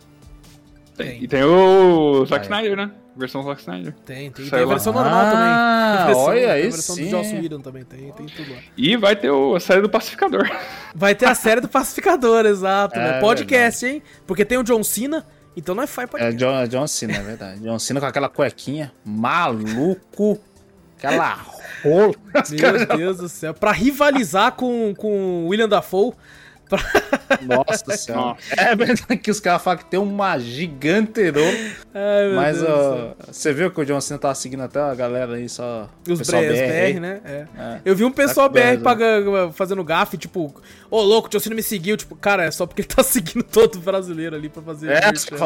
Tem. Tem. E tem o Zack Vai. Snyder, né? Versão Zack Snyder. Tem, tem. Tem Saiu a lá. versão normal também. Ah, Tem a versão, olha tem a aí versão do sim. Joss Whedon também, tem, tem tudo lá. E vai ter o, a série do Pacificador. Vai ter a série do Pacificador, exato. É né? Podcast, hein? Porque tem o John Cena, então não é Fire É Podcast. John, é John Cena, é verdade. John Cena com aquela cuequinha, maluco, aquela rola. Meu Deus do céu. Pra rivalizar com, com o William Dafoe. Pra... Nossa. Nossa. É verdade que os caras falam que tem uma. Ai, meu Mas ó, você viu que o John Cena tava seguindo até a galera aí, só. Os pessoal BR, aí. BR, né? É. É. Eu vi um pessoal Tá BR BR, pagando, fazendo gafe, tipo, ô louco, o John Cena me seguiu. Tipo, cara, é só porque ele tá seguindo todo brasileiro ali pra fazer. É, vídeo,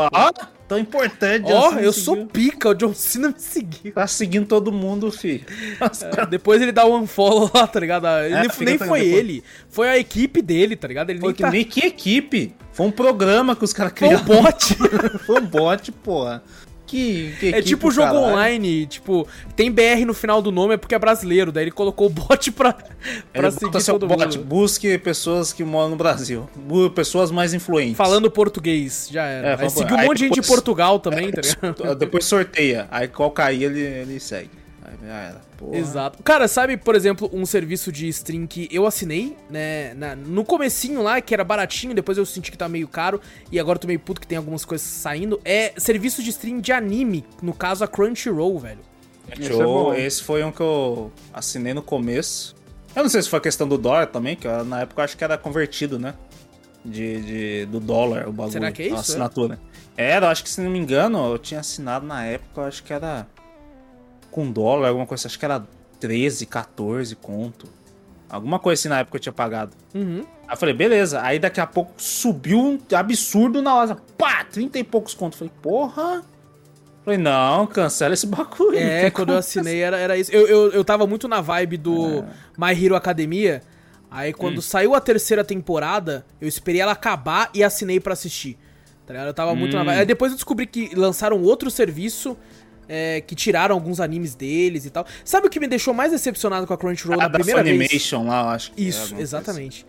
tão importante. Ó, Cena eu seguiu. sou pica, o John Cena me seguiu. Tá seguindo todo mundo, filho. É, depois ele dá o unfollow lá, tá ligado? Ele, É, nem foi ele, foi a equipe dele, tá ligado? Ele Foi nem que tá... nem que equipe. Foi um programa que os caras Foi um criaram. bot. Foi um bot, porra. Que, que É tipo jogo caralho. online, tipo, tem BR no final do nome é porque é brasileiro, daí ele colocou o bot pra, pra Ele seguir todo bot, mundo. busque pessoas que moram no Brasil. Pessoas mais influentes. Falando português, já era. É, aí seguiu um monte de gente de Portugal também, tá ligado? Depois sorteia. Aí qual cair, ele, ele segue. Já era. Porra. Exato. Cara, sabe, por exemplo, um serviço de stream que eu assinei, né, na- no comecinho lá, que era baratinho, depois eu senti que tá meio caro, e agora eu tô meio puto que tem algumas coisas saindo, é serviço de stream de anime, no caso a Crunchyroll, velho. Esse é. Esse foi um que eu assinei no começo. Eu não sei se foi questão do dólar também, que eu- na época eu acho que era convertido, né? De, de- do dólar o bagulho. Será que é a isso, é? assinatura. Era, acho que se não me engano, eu tinha assinado na época, eu acho que era com dólar, alguma coisa, acho que era 13, 14 conto. Alguma coisa assim na época eu tinha pagado. Uhum. Aí eu falei, beleza. Aí daqui a pouco subiu um absurdo na hora. Pá, 30 e poucos contos. Falei, porra. Falei, não, cancela esse bagulho. É, quando eu assinei era, era isso. Eu, eu, eu tava muito na vibe do É. My Hero Academia. Aí quando Hum. saiu a terceira temporada, eu esperei ela acabar e assinei pra assistir. Tá ligado? Eu tava muito na Hum. vibe. Aí depois eu descobri que lançaram outro serviço. É, que tiraram alguns animes deles e tal. Sabe o que me deixou mais decepcionado com a Crunchyroll Ah, na da primeira vez? Funimation lá, eu acho que é Isso, alguma exatamente.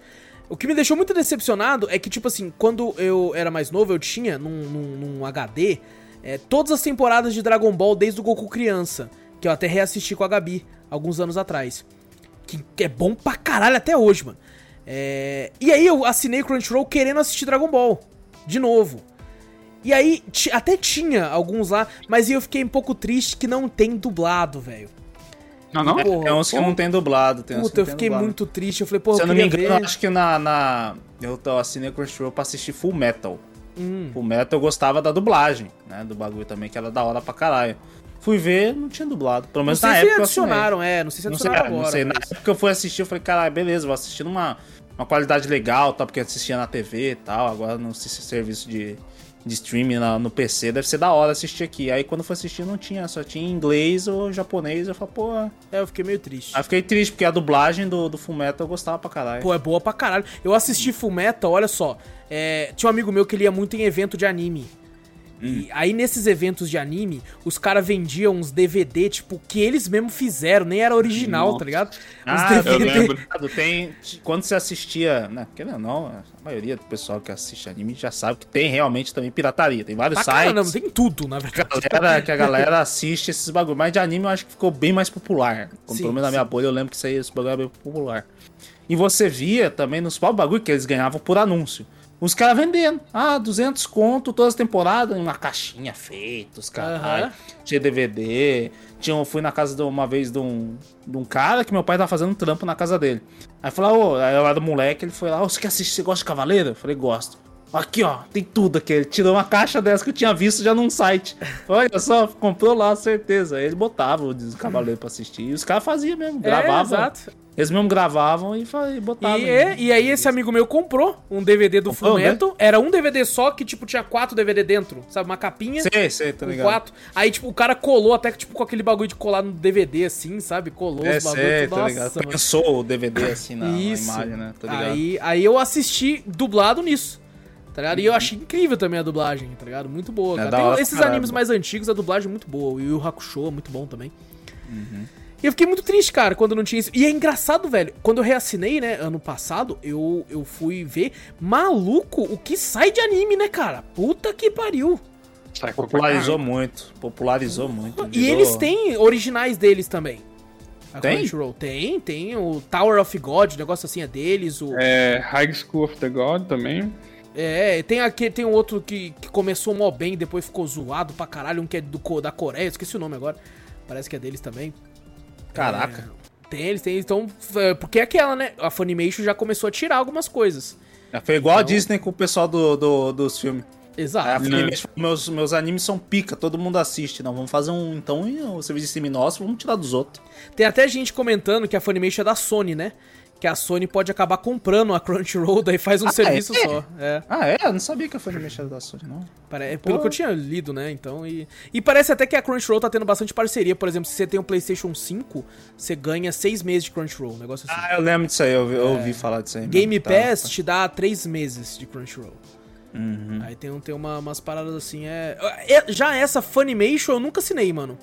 O que me deixou muito decepcionado é que, tipo assim, quando eu era mais novo, eu tinha num, num- num HD é, todas as temporadas de Dragon Ball desde o Goku criança, que eu até reassisti com a Gabi alguns anos atrás. Que, que é bom pra caralho até hoje, mano. É, e aí eu assinei Crunchyroll querendo assistir Dragon Ball. De novo. E aí, até tinha alguns lá, mas eu fiquei um pouco triste que não tem dublado, velho. Não, não? Porra, É uns que porra. não tem dublado. Tem uns Puta, que eu não fiquei dublado. muito triste. Eu falei, pô, Se eu eu não me engano, ver. acho que na. na... Eu tô assinei o Crunchyroll pra assistir Full Metal. Hum. Full Metal eu gostava da dublagem, né? Do bagulho também, que era da hora pra caralho. Fui ver, não tinha dublado. Pelo Não menos sei na se época. adicionaram, é, não sei se Não sei, adicionaram não agora. sei. Na mas- época que eu fui assistir, eu falei, caralho, beleza, vou assistir numa uma qualidade legal, tal, porque eu assistia na TV e tal. Agora no s- serviço de, de streaming na- no PC, deve ser da hora assistir aqui. Aí quando fui assistir, não tinha, só tinha inglês ou japonês. Eu falei, pô. É, eu fiquei meio triste. Aí fiquei triste, porque a dublagem do, do Fullmetal eu gostava pra caralho. Pô, é boa pra caralho. Eu assisti Full Metal, olha só. é, tinha um amigo meu que ele ia muito em evento de anime. E aí, nesses eventos de anime, os caras vendiam uns DVD, tipo, que eles mesmo fizeram, nem era original, Nossa. tá ligado? Uns Ah, eu DVD. lembro. Tem, quando você assistia, né, querendo ou não, a maioria do pessoal que assiste anime já sabe que tem realmente também pirataria. Tem vários Pra sites. caramba, tem tudo, na verdade. galera, que a galera assiste esses bagulho. Mas de anime eu acho que ficou bem mais popular. Como Sim, pelo menos na minha sim. bolha eu lembro que isso aí, esse bagulho era bem popular. E você via também nos pau bagulho que eles ganhavam por anúncio. Os caras vendendo. Ah, 200 conto todas as temporadas, em uma caixinha feita, os caralho. Aham. Tinha DVD. Tinha, eu fui na casa de uma vez de um, de um cara que meu pai tava fazendo um trampo na casa dele. Aí falou, ô, aí eu era moleque, ele foi lá, ô, você quer assistir, você gosta de Cavaleiro? Eu falei, gosto. Aqui, ó, tem tudo aqui. Ele tirou uma caixa dessa que eu tinha visto já num site. Olha só, comprou lá, certeza. Aí ele botava o Cavaleiro pra assistir. E os caras faziam mesmo, É, gravavam. exato. Eles mesmo gravavam e, e botavam. E, é- e aí esse amigo meu comprou um DVD do Comprou, né? Era um DVD só que, tipo, tinha quatro DVD dentro. Sabe? Uma capinha. Sei, sei, tá ligado. quatro. Aí, tipo, o cara colou até que, tipo, com aquele bagulho de colar no DVD, assim, sabe? Colou É, os bagulhos. sei, tá Nossa, ligado. mano. Pensou o DVD assim na, na imagem, né? Tá ligado? aí, aí eu assisti dublado nisso. Tá ligado? E eu achei incrível também a dublagem, tá ligado? Muito boa. É cara. Tem hora esses caralho. animes mais antigos, a dublagem é muito boa. E o Hakusho é muito bom também. Uhum. E eu fiquei muito triste, cara, quando não tinha isso. E é engraçado, velho. Quando eu reassinei, né, ano passado, eu, eu fui ver. Maluco, o que sai de anime, né, cara? Puta que pariu. Popularizou muito. Popularizou muito. E virou- eles têm originais deles também. A Tem? Crunchyroll tem, tem o Tower of God, negócio assim é deles, o É, High School of the God também. É, tem aqui, tem um outro que, que começou mó bem, depois ficou zoado pra caralho, um que é do, da Coreia, esqueci o nome agora. Parece que é deles também. Caraca. É, tem eles, tem, então, é, porque é aquela, né? A Funimation já começou a tirar algumas coisas. É, Foi igual a Então- Disney com o pessoal do, do- dos filmes. A Exato. Funimation meus, meus animes são pica, todo mundo assiste. Não, vamos fazer um. Então, o serviço de streaming nosso, vamos tirar dos outros. Tem até gente comentando que a Funimation é da Sony, né? Que a Sony pode acabar comprando a Crunchyroll, daí faz um Ah, serviço é? só. É. Ah, é? Eu não sabia que a Funimation era da Sony, não. Pare- Pelo Pô. que eu tinha lido, né? Então, e, e parece até que a Crunchyroll tá tendo bastante parceria. Por exemplo, se você tem um PlayStation 5, você ganha seis meses de Crunchyroll, um negócio assim. Ah, eu lembro disso aí, eu, ouvi- eu ouvi falar disso aí. mesmo. Game Tá, Pass tá. te dá três meses de Crunchyroll. Uhum. Aí tem, tem uma- umas paradas assim, é... é- Já essa Funimation eu nunca assinei, mano.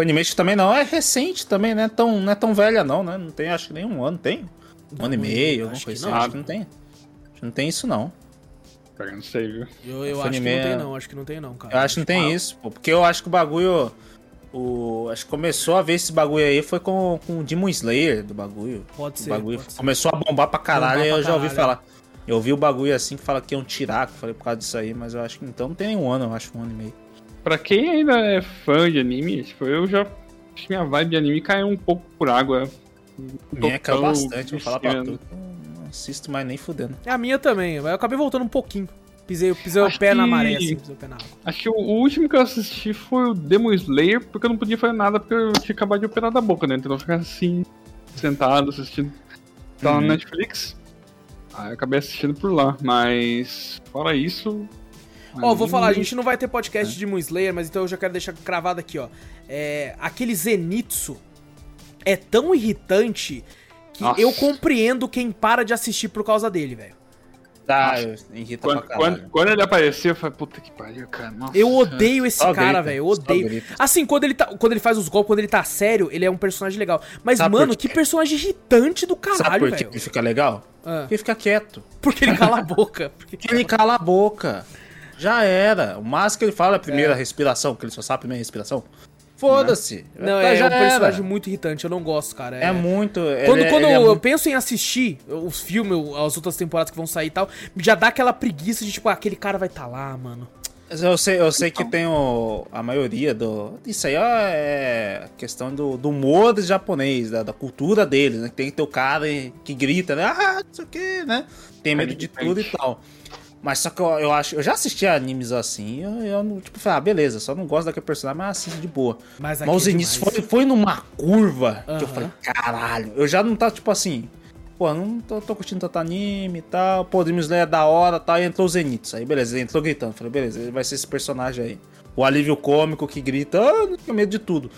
Funimation também não, é recente também, né? Tão, não é tão velha não, né? Não tem acho que nem um ano, tem? Um ano e Não, meio, alguma acho coisa que assim. não. Acho que não tem. Acho que não tem isso não. Eu não sei, viu? Eu, eu acho que não tem não, acho que não tem não, cara. Eu acho que não tem isso, pô. Porque eu acho que o bagulho. O, acho que começou a ver esse bagulho aí foi com, com o Demon Slayer do bagulho. Pode O ser, bagulho pode ser. começou a bombar pra caralho Bombar e eu já ouvi caralho. falar. Eu ouvi o bagulho assim que fala que tirar, que eu falei por causa disso aí, mas eu acho que então não tem nem um ano, eu acho um ano e meio. Pra quem ainda é fã de anime, tipo, eu já. Acho que minha vibe de anime caiu um pouco por água. Tô Minha caiu bastante, vou falar pra tu. Não assisto mais nem fudendo. É a minha também, mas eu acabei voltando um pouquinho. Pisei, pisei o pé na que- maré, assim, pisei o pé na água. Acho que o, o último que eu assisti foi o Demon Slayer, porque eu não podia fazer nada, porque eu tinha acabado de operar da boca, né? Então eu ficava assim, sentado, assistindo. Tava Uhum. na Netflix. Aí eu acabei assistindo por lá, mas fora isso. Ó, vou anime- falar, a gente não vai ter É. podcast de Moon Slayer, mas então eu já quero deixar cravado aqui, ó. É, aquele Zenitsu é tão irritante que Nossa. eu compreendo quem para de assistir por causa dele, velho. Tá, irrita Quando, pra caralho. quando, quando ele apareceu, eu falei, puta que pariu, cara. Nossa. Eu odeio esse Só cara, velho. Eu odeio. Assim, quando ele, tá, quando ele faz os golpes, quando ele tá sério, ele é um personagem legal. Mas, Sabe mano, que personagem irritante do caralho, por que velho. ele fica legal? Ah, Porque ele fica quieto. porque ele cala a boca. Porque... Ele cala a boca. Já era. O que ele fala é a primeira respiração, que ele só sabe a primeira respiração. Foda-se. Não, é, já um personagem era. muito irritante, eu não gosto, cara. É muito. Quando, ele- quando ele é eu muito- penso em assistir os filmes, as outras temporadas que vão sair e tal, já dá aquela preguiça de, tipo, ah, aquele cara vai estar tá lá, mano. Eu sei, eu sei que tem o, a maioria do. Isso aí ó, é questão do, do humor japonês, da, da cultura deles, né? Que tem que ter o cara que grita, né? Ah, não sei o que, né? Tem medo de tudo e tal. Mas só que eu, eu acho. Eu já assisti animes assim, eu, eu não, tipo, falei, ah, beleza, só não gosto daquele personagem, mas assisto de boa. Mas, Mas os é inícios foi, foi numa curva que eu falei, caralho, eu já não tá tipo assim. Pô, não tô, tô curtindo tanto anime e tal. Pô, Demon Slayer é da hora e tal. E entrou o Zenitsu. Aí, beleza, ele entrou gritando. Falei, beleza, ele vai ser esse personagem aí. O alívio cômico que grita, ah, não tenho medo de tudo.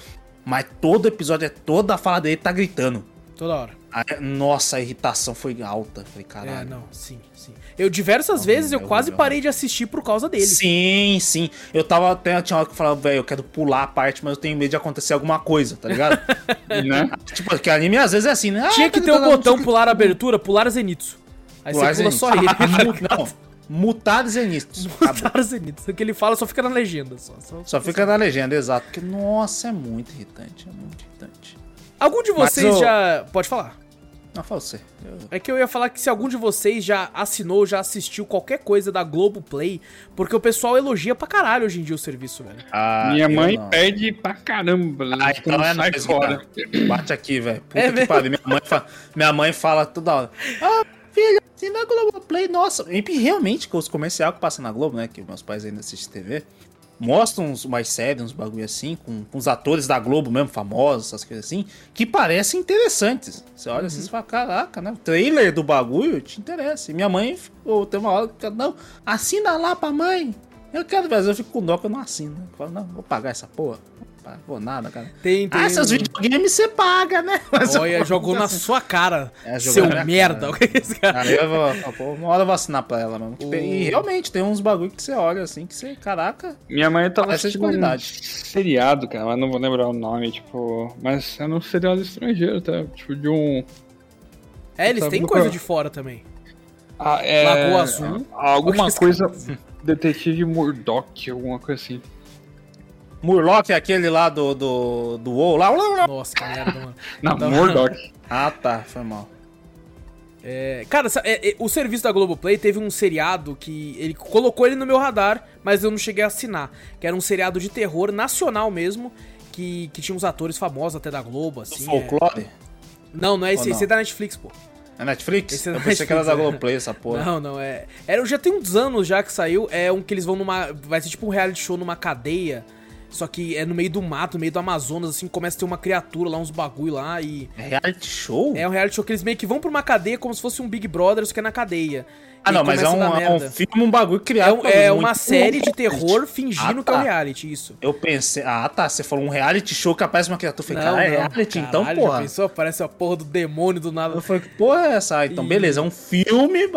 Mas todo episódio, é toda a fala dele tá gritando. Toda hora. Aí, nossa, a irritação foi alta. Falei, É, caralho. não, sim, sim. Eu diversas Horrível, vezes eu quase horrível. parei de assistir por causa dele. Sim, sim. Eu tava até tinha hora que eu falava, velho, eu quero pular a parte, mas eu tenho medo de acontecer alguma coisa, tá ligado? né? tipo, porque anime às vezes é assim, né? Tinha Ah, que tá ter o não sei botão que. pular abertura, pular Zenitsu. Aí Pular você pula Zenitsu. só ele. não, mutar Zenitsu. Pular Zenitsu. O que ele fala só fica na legenda. Só, só- Só fica na legenda, exato. Porque, nossa, é muito irritante, é muito irritante. Algum de vocês o- já... Pode falar. Não, fala você. Eu- É que eu ia falar que se algum de vocês já assinou, já assistiu qualquer coisa da Globoplay, porque o pessoal elogia pra caralho hoje em dia o serviço, velho. Ah, Minha mãe não. pede pra caramba. Ah, tipo, então é nóis, fora. cara. Bate aqui, velho. Puta É que pariu. Minha mãe, fala, minha mãe fala toda hora. Ah, filha, se na Globoplay, nossa. E realmente, com os comerciais que passam na Globo, né? Que meus pais ainda assistem TV. Mostram uns, umas séries, uns bagulho assim, com, com os atores da Globo mesmo, famosos, essas coisas assim, que parecem interessantes. Você olha assim e fala, caraca, né? O trailer do bagulho te interessa. E minha mãe, ficou, tem uma hora que não, assina lá pra mãe. Eu quero ver, eu fico com dó que eu não assino. Eu falo, não, vou pagar essa porra. Vou nada, cara. Tem, tem Ah, seus videogames você paga, né? Mas Olha, eu- jogou na sua cara, É, jogou seu merda. cara. É esse cara? Eu vou, pô, uma hora eu vou assinar pra ela mesmo. Que tem- O- E realmente, tem uns bagulho que você olha assim, que você, caraca. Minha mãe tava Essa é de assistindo um qualidade. seriado, cara, mas não vou lembrar o nome, tipo. Mas é um seriado estrangeiro, tá? Tipo, de um. É, eles têm coisa de fora também. Ah, é, Lagoa Azul? Alguma Esse coisa. Detetive Murdoch, alguma coisa assim. Murloc é aquele lá do, do, do WoW lá. Nossa, que merda, mano. Não, Então- Murdoch. Ah, tá, foi mal. É, cara, sa- é, é, o serviço da Globoplay teve um seriado que ele colocou ele no meu radar, mas eu não cheguei a assinar. Que era um seriado de terror nacional mesmo, que, que tinha uns atores famosos até da Globo, Do assim. é. folclore? Não, não é esse, não? esse é da Netflix, pô. É Netflix? Esse é eu da pensei que era da Netflix, é. Globoplay essa porra. Não, não, é. Era, já tem uns anos já que saiu. É um que eles vão numa. Vai ser tipo um reality show numa cadeia. Só que é no meio do mato, no meio do Amazonas, assim, começa a ter uma criatura lá, uns bagulho lá e. É reality show? É um reality show que eles meio que vão pra uma cadeia como se fosse um Big Brother, só que é na cadeia. ah, E não, mas é um, é um filme, um bagulho É, criado. é muito uma série de terror fingindo Ah, que é um tá. reality, isso. Eu pensei, ah tá, você falou um reality show que aparece uma criatura. Eu falei, cara, é reality então, caralho, já porra. pensou? Parece a porra do demônio do nada. Eu falei, que porra é essa? Ah, Então, E- beleza, é um filme.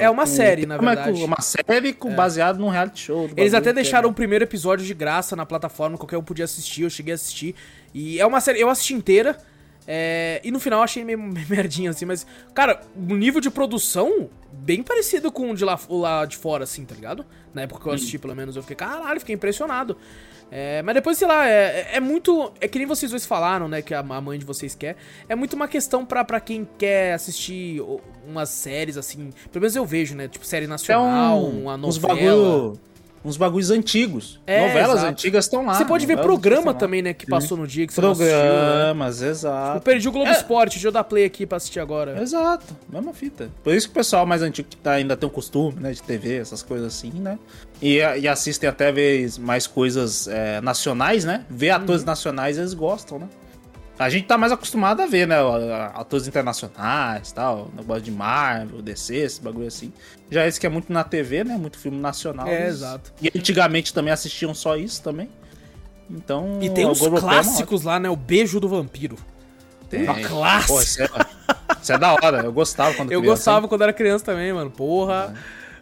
É uma com- série, na é verdade. É. Uma série com, baseado num reality show. Eles até que deixaram é- o primeiro episódio de graça na plataforma, qualquer um podia assistir, eu cheguei a assistir. E é uma série, eu assisti inteira. é, e no final eu achei meio meio merdinha assim, mas, cara, o nível de produção bem parecido com o de lá, o lá de fora, assim, tá ligado? Na época que eu assisti, pelo menos, eu fiquei, caralho, fiquei impressionado. É, mas depois, sei lá, é, é muito. É que nem vocês dois falaram, né? Que a, a mãe de vocês quer. É muito uma questão pra, pra quem quer assistir umas séries, assim. Pelo menos eu vejo, né? Tipo, série É nacional, um, uma uns novela. bagulho, uns bagulhos antigos. É, Novelas exato. antigas estão lá. Você pode ver programa também, né? Que passou no dia que você não assistiu. né? Programas, Eu exato. perdi o Globo É. Esporte, deixa eu dar play aqui pra assistir agora. Exato, mesma fita. Por isso que o pessoal mais antigo que tá, ainda tem o costume, né, de TV, essas coisas assim, né? E, e assistem até vez mais coisas é, nacionais, né? Ver atores Uhum. nacionais eles gostam, né? A gente tá mais acostumado a ver, né? Atores internacionais tal, negócio de Marvel, DC, esse bagulho assim. Já esse que é muito na TV, né? Muito filme nacional. É, exato. E antigamente também assistiam só isso também. Então. E tem o uns Globoplay é uma clássicos lá, né? O Beijo do Vampiro. Tem. Um clássico. Isso, é, isso é da hora. Eu gostava quando Eu criança, gostava quando era criança também, mano. Porra.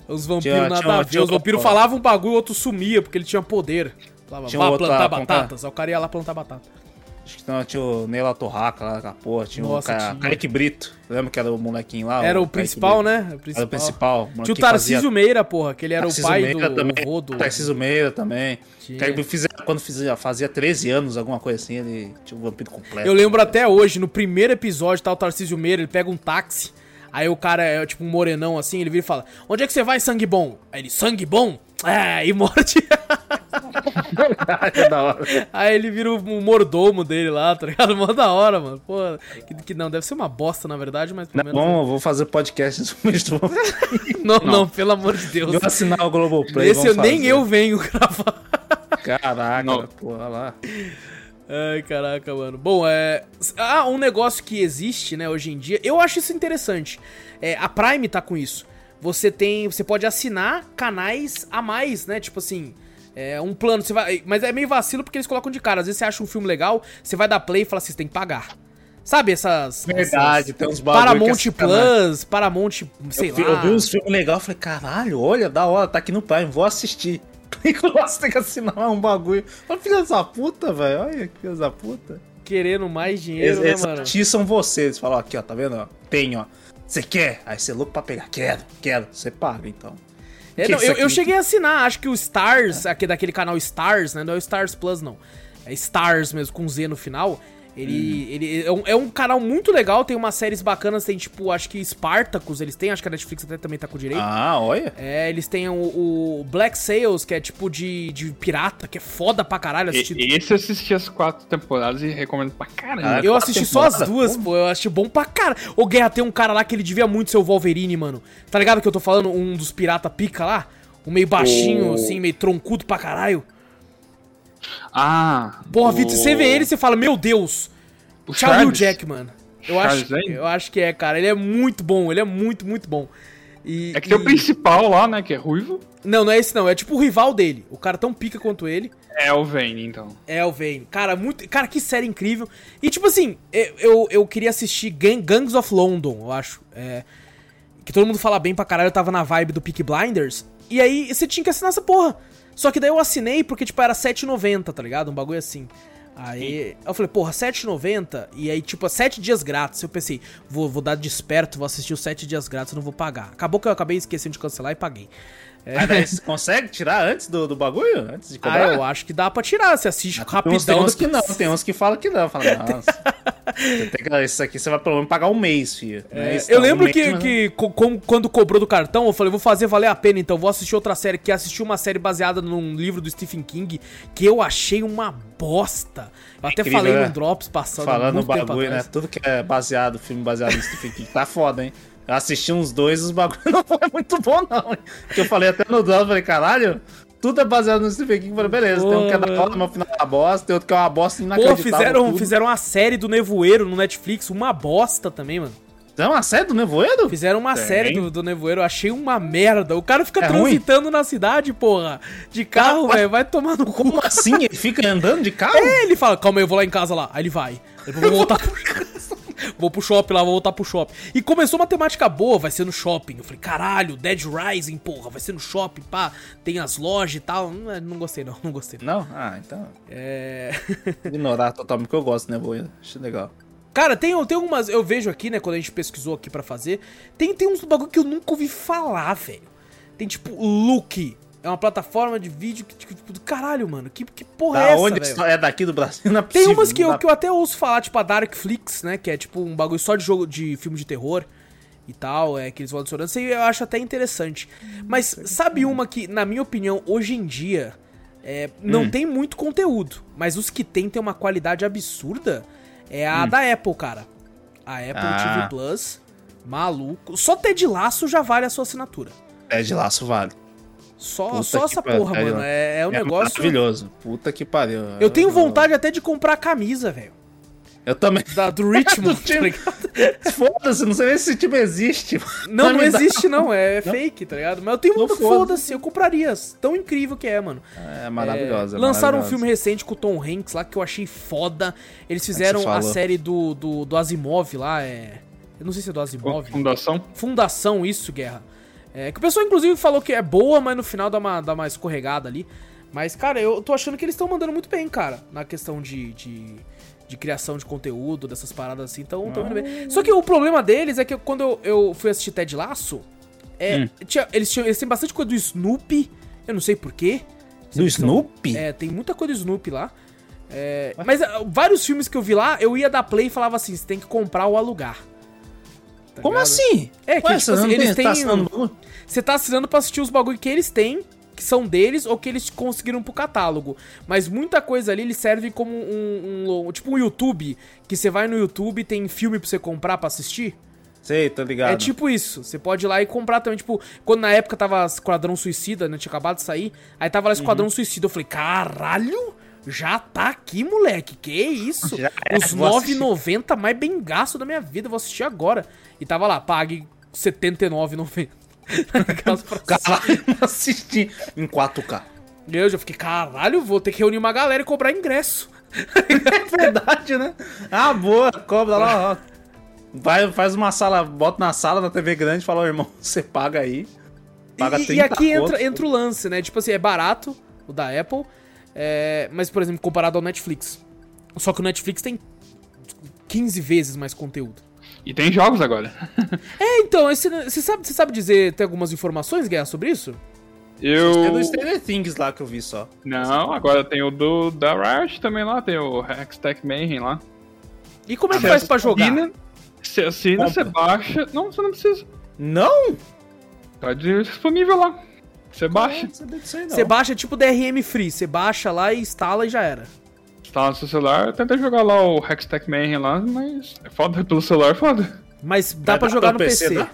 Os vampiros Tinha- nada tinha- a ver. Os vampiros falavam um bagulho, o outro sumia, porque ele tinha poder. Falava, Tinha vá plantar como que é? batatas. Aí o cara ia lá plantar batata. Acho que não, tinha o Neila Torraca lá, aquela porra. Tinha Nossa, o Ca... tinha. Kaique Brito. Lembra que era o molequinho lá? Era o Kaique principal, né? O Era o principal. Tinha o Tarcísio Meira, porra, que ele era o pai Meira do também. do... Tarcísio Meira também. Kaique fizia- quando fazia, fazia 13 anos, alguma coisa assim, ele tinha o vampiro completo. Eu lembro até hoje, no primeiro episódio, tá o Tarcísio Meira, ele pega um táxi, aí o cara é tipo um morenão assim, ele vira e fala, onde é que você vai, sangue bom? Aí ele, sangue bom? É, e morte. É da hora. aí ele vira o mordomo dele lá, tá ligado? Mó da hora, mano. Pô, que, que não, deve ser uma bosta, na verdade, mas pelo Não, menos... bom, eu vou fazer podcast isso. não, não, pelo amor de Deus. Eu assinar o Globoplay. Esse eu, vamos nem fazer. eu venho gravar. Caraca, Não. porra lá. Ai, caraca, mano. Bom, é. Ah, um negócio que existe, né, hoje em dia. Eu acho isso interessante. É, a Prime tá com isso. Você tem. Você pode assinar canais a mais, né? Tipo assim. É um plano, você vai. Mas é meio vacilo porque eles colocam de cara. Às vezes você acha um filme legal, você vai dar play e fala assim, você tem que pagar. Sabe essas. Verdade, essas tem uns bagulho que é Paramount sacanagem. Plus, Paramount, sei eu, lá. eu vi uns filmes legais, falei, caralho, olha, da hora, tá aqui no Prime, vou assistir. Clico lá, você tem que assinar um bagulho. Olha, filha da puta, velho, olha filha da puta. Querendo mais dinheiro, Eles, né, eles mano? atiçam você, eles falam, aqui, ó, tá vendo, ó, tem, ó. Você quer? Aí você é louco pra pegar, quero, quero. Você paga, então. É, não, eu, eu cheguei a assinar, acho que o Stars, aqui daquele canal Stars, né? Não é o Stars Plus, não. É Stars mesmo, com Z no final. Ele, ele é, um, é um canal muito legal, tem umas séries bacanas, tem tipo, acho que Spartacus, eles têm, acho que a Netflix até também tá com direito. Ah, olha. É, eles têm o, o Black Sails, que é tipo de, de pirata, que é foda pra caralho E-. Esse eu assisti as quatro temporadas e recomendo pra caramba. Ah, Eu assisti só as duas, pô. Eu achei bom pra cara. Ô, Guerra, tem um cara lá que ele devia muito ser o Wolverine, mano. Tá ligado que eu tô falando? Um dos pirata pica lá? Um meio baixinho, O- assim, meio troncudo pra caralho. Ah. Porra, o- Vitor, você vê ele e você fala, meu Deus, O Charlie Charles. Jackman. Eu Charles acho, Zane? eu acho que é, cara. Ele é muito bom, ele é muito, muito bom. E, É que tem o principal lá, né? Que é ruivo. Não, não é esse não, é tipo o rival dele. O cara tão pica quanto ele. É o Vane, então. É o Vane. Cara, muito. Cara, que série incrível. E tipo assim, eu, eu, eu queria assistir Gang, Gangs of London, eu acho. É, que todo mundo fala bem pra caralho, eu tava na vibe do Peak Blinders. E aí você tinha que assinar essa porra. Só que daí eu assinei porque, tipo, era R$7,90, tá ligado? Um bagulho assim. Aí eu falei, porra, R$7,90 e aí, tipo, 7 dias grátis. Eu pensei, vou, vou dar desperto, vou assistir os 7 dias grátis, não vou pagar. Acabou que eu acabei esquecendo de cancelar e paguei. É. Daí consegue tirar antes do, do bagulho? Antes de Ah, cobrar? eu acho que dá pra tirar. Você assiste Tem uns, tem rapidão. uns que não, tem uns que falam que não. Fala, nossa. que- isso aqui você vai pelo menos pagar um mês, filho. É Eu um lembro mês, que, mas- que co- como- quando cobrou do cartão, eu falei, vou fazer valer a pena, então vou assistir outra série, que assisti uma série baseada num livro do Stephen King, que eu achei uma bosta. Eu até Incrível, falei né? no Drops passando Falando muito bagulho, né? Tudo que é baseado, filme baseado no Stephen King, tá foda, hein? Eu assisti uns dois os bagulhos não foi muito bom, não. hein? Que eu falei até no Drops, falei, caralho, tudo é baseado no Stephen King. Eu falei, beleza, tem um que é da hora, mas o final é uma bosta, tem outro que é uma bosta Pô, inacreditável. fizeram, tudo. fizeram uma série do Nevoeiro no Netflix, uma bosta também, mano. É uma série do Nevoeiro? Fizeram uma Tem. série do, do Nevoeiro, achei uma merda. O cara fica É transitando na cidade, porra, de carro, Cara, velho, vai tomar no cu. Como assim? Ele fica andando de carro? É, ele fala, calma aí, eu vou lá em casa lá. Aí ele vai. Depois eu vou voltar. Vou pro shopping lá, vou voltar pro shopping. E começou uma temática boa, vai ser no shopping. Eu falei, caralho, Dead Rising, porra, vai ser no shopping, pá. Tem as lojas e tal. Não, não gostei não, não gostei não. Não? Ah, então. É... Ignorar totalmente, porque eu gosto do Nevoeiro. Acho legal. Cara, tem, tem algumas... Eu vejo aqui, né, quando a gente pesquisou aqui pra fazer. Tem, tem uns bagulho que eu nunca ouvi falar, velho. Tem tipo Look. É uma plataforma de vídeo que, tipo, do caralho, mano. Que, que porra Da é essa, onde é daqui do Brasil? Não é Tem possível, umas que não eu, que eu até ouço falar, tipo a Darkflix, né? Que é tipo um bagulho só de jogo de filme de terror e tal, é que eles vão adicionando. Isso aí eu acho até interessante. Mas sabe uma que, na minha opinião, hoje em dia é, não tem muito conteúdo, mas os que tem tem uma qualidade absurda? É a da Apple, cara. A Apple Ah. TV Plus, maluco. Só ter de laço já vale a sua assinatura. É de laço vale. Só, Puta só essa pariu, porra, é, mano. É, é um negócio. Maravilhoso. Puta que pariu. Eu tenho vontade até de comprar a camisa, velho. Eu também. Da, do Richmond, Do tá ligado? Foda-se, não sei nem se esse time existe. Não, não dá- existe não, é fake, tá ligado? Mas eu tenho Não muito foda. foda-se, eu compraria. Tão incrível que é, mano. É maravilhosa. É, é lançaram um filme recente com o Tom Hanks lá que eu achei foda. Eles fizeram você a série do, do, do Asimov lá, é. Eu não sei se é do Asimov. Fundação. Fundação, isso, Guerra. É, que o pessoal, inclusive, falou que é boa, mas no final dá uma, dá uma escorregada ali. Mas, cara, eu tô achando que eles estão mandando muito bem, cara, na questão de, de, de criação de conteúdo, dessas paradas assim. Então, tão indo bem. Só que o problema deles é que quando eu, eu fui assistir Ted Laço, é, Hum. tinha- eles, tinham, eles têm bastante coisa do Snoopy. Eu não sei porquê. Do Snoopy? É, tem muita coisa do Snoopy lá. É, mas ah, vários filmes que eu vi lá, eu ia dar play e falava assim: você tem que comprar ou alugar. Tá Como ligado? assim? É, que, Ué, tipo assim, eles tá têm? Você tá assinando pra assistir os bagulho que eles têm, que são deles, ou que eles conseguiram pro catálogo. Mas muita coisa ali, eles servem como um, um- Tipo um YouTube, que você vai no YouTube e tem filme pra você comprar pra assistir. Sei, tô ligado. É tipo isso. Você pode ir lá e comprar também. Tipo, quando na época tava Esquadrão Suicida, né? Tinha acabado de sair. Aí tava lá Esquadrão Suicida. Eu falei, caralho, já tá aqui, moleque. Que isso? Já é, Os vou assistir. 9,90 mais bem gasto da minha vida. Vou assistir agora. E tava lá, pague R$ 79,90. Aquelas frases. Caralho, não assisti em 4K. Eu já fiquei, caralho, vou ter que reunir uma galera e comprar ingresso. É verdade, né? Ah, boa, cobra lá, ó. Vai, faz uma sala, bota na sala na TV grande e fala, ó, irmão, você paga aí. Paga E, 30 e aqui entra, entra o lance, né? Tipo assim, é barato o da Apple, é, mas, por exemplo, comparado ao Netflix. Só que o Netflix tem 15 vezes mais conteúdo. E tem jogos agora. É, então, você sabe, você sabe dizer, tem algumas informações, Guerra, sobre isso? Eu. É do Stranger Things lá que eu vi só. Não, agora tem o do da Riot também lá, tem o Hextech Mayhem lá. E como é que Você faz pra jogar? assina- Você assina, você Compra. baixa. Não, você não precisa. Não? Tá disponível lá. Você baixa. Você baixa tipo DRM Free, você baixa lá e instala e já era. Tá no seu celular, tenta jogar lá o Hextech Mayhem lá, mas é foda pelo celular, é foda. Mas dá Vai pra jogar no PC. PC, dá?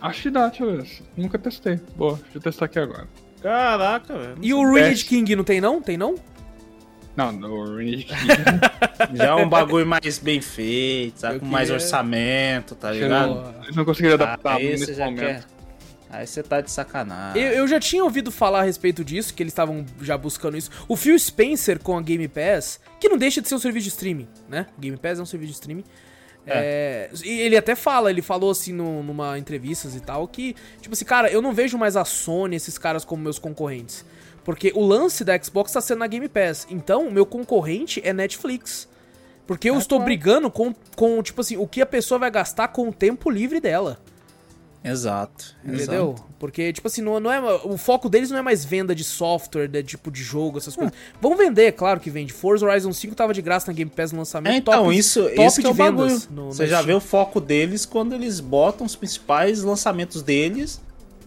Acho que dá, deixa eu ver. Nunca testei. Boa, deixa eu testar aqui agora. Caraca, velho. E o Ruined King não tem não? Tem não? Não, no Ruined King. Já é um bagulho mais bem feito, sabe? Eu Com mais queria- orçamento, tá eu ligado? não, eles não conseguiram adaptar aí você nesse momento. quer. Aí você tá de sacanagem. Eu, eu já tinha ouvido falar a respeito disso, que eles estavam já buscando isso. O Phil Spencer com a Game Pass, que não deixa de ser um serviço de streaming, né? Game Pass é um serviço de streaming. É, e ele até fala, ele falou assim no, numa entrevistas e tal, que, tipo assim, cara, eu não vejo mais a Sony, esses caras como meus concorrentes. Porque o lance da Xbox tá sendo na Game Pass. Então, o meu concorrente é Netflix. Porque eu É, estou claro. brigando com, com, tipo assim, o que a pessoa vai gastar com o tempo livre dela. Exato. Entendeu? Porque, tipo assim, não, não é, o foco deles não é mais venda de software, de, tipo de jogo, essas coisas. Vão vender, claro que vende. Forza Horizon 5 tava de graça na Game Pass no lançamento. É, então, top- isso, top isso que é de vendas no- no Você já vê o foco deles quando eles botam os principais lançamentos deles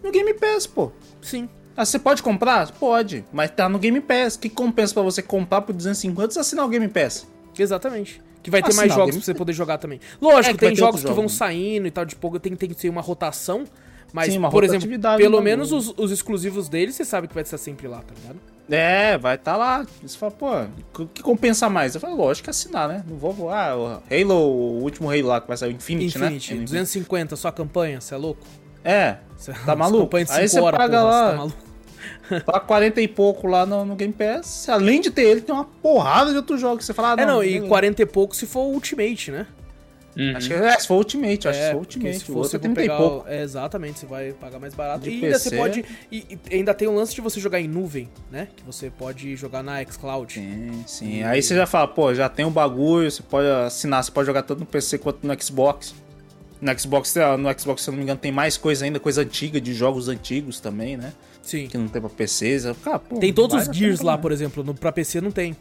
no Game Pass, pô. Sim. Ah, você pode comprar? Pode, mas tá no Game Pass. O que compensa pra você comprar por 250 e assinar o Game Pass? Exatamente. Que vai ter Assinar mais jogos pra você poder jogar também. Lógico, É, tem jogos que vão jogos. saindo e tal, de pouco tem, tem que ter uma rotação. Mas, Sim, uma por exemplo, pelo no menos os, os exclusivos deles, você sabe que vai estar sempre lá, tá ligado? É, vai tá lá. Você fala, pô, o que compensa mais? Eu falo, lógico que assinar, né? Não vou voar. o Halo, o último Halo lá que vai sair, o Infinity, Infinity, né? 250, só a campanha, você é louco? É, Cê- Tá maluco? campanha de Aí você paga porra, lá. Você tá maluco? tá 40 e pouco lá no, no Game Pass. Além de ter ele, tem uma porrada de outros jogos. Você fala, ah, É, não, e beleza. 40 e pouco se for o Ultimate, né? Uhum. Acho que é, se for Ultimate, acho que se for Ultimate. se o for você é 30 e pegar pouco. o- é, exatamente, você vai pagar mais barato. De e ainda PC. você pode. E, e ainda tem o lance de você jogar em nuvem, né? Que você pode jogar na xCloud. Sim, sim. Aí você já fala, pô, já tem um bagulho, você pode assinar, você pode jogar tanto no PC quanto no Xbox. No Xbox, no Xbox, se eu não me engano, tem mais coisa ainda, coisa antiga, de jogos antigos também, né? Sim. Que não tem pra PCs. Cara, pô, Tem todos os Gears lá, por exemplo. No, pra PC não tem.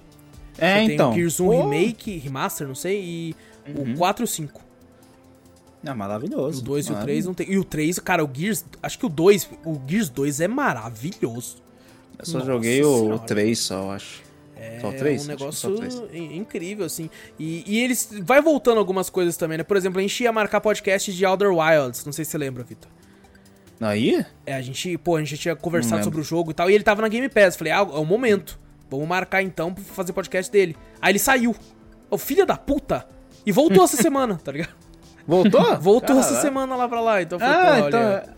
É, Você então. Tem o Gears 1 Pô, Remake, Remaster, não sei, e Uhum. o 4 e o 5. É maravilhoso. O 2 e o 3 maravilhoso. não tem. E o 3, cara, o Gears. Acho que o 2. O Gears 2 é maravilhoso. Eu só Nossa joguei o senhora. 3 só, eu acho. É Só o 3? um negócio o incrível, assim. E, e eles. Vai voltando algumas coisas também, né? Por exemplo, a gente ia marcar podcast de Outer Wilds. Não sei se você lembra, Vitor. Aí? É, a gente, pô, a gente tinha conversado sobre o jogo e tal, e ele tava na Game Pass. Falei, ah, é o momento. Vamos marcar então pra fazer podcast dele. Aí ele saiu. Ô, filho da puta! E voltou essa semana, tá ligado? Voltou? Voltou essa Caralho. semana lá pra lá. Então foi, Ah, pô, então. olha.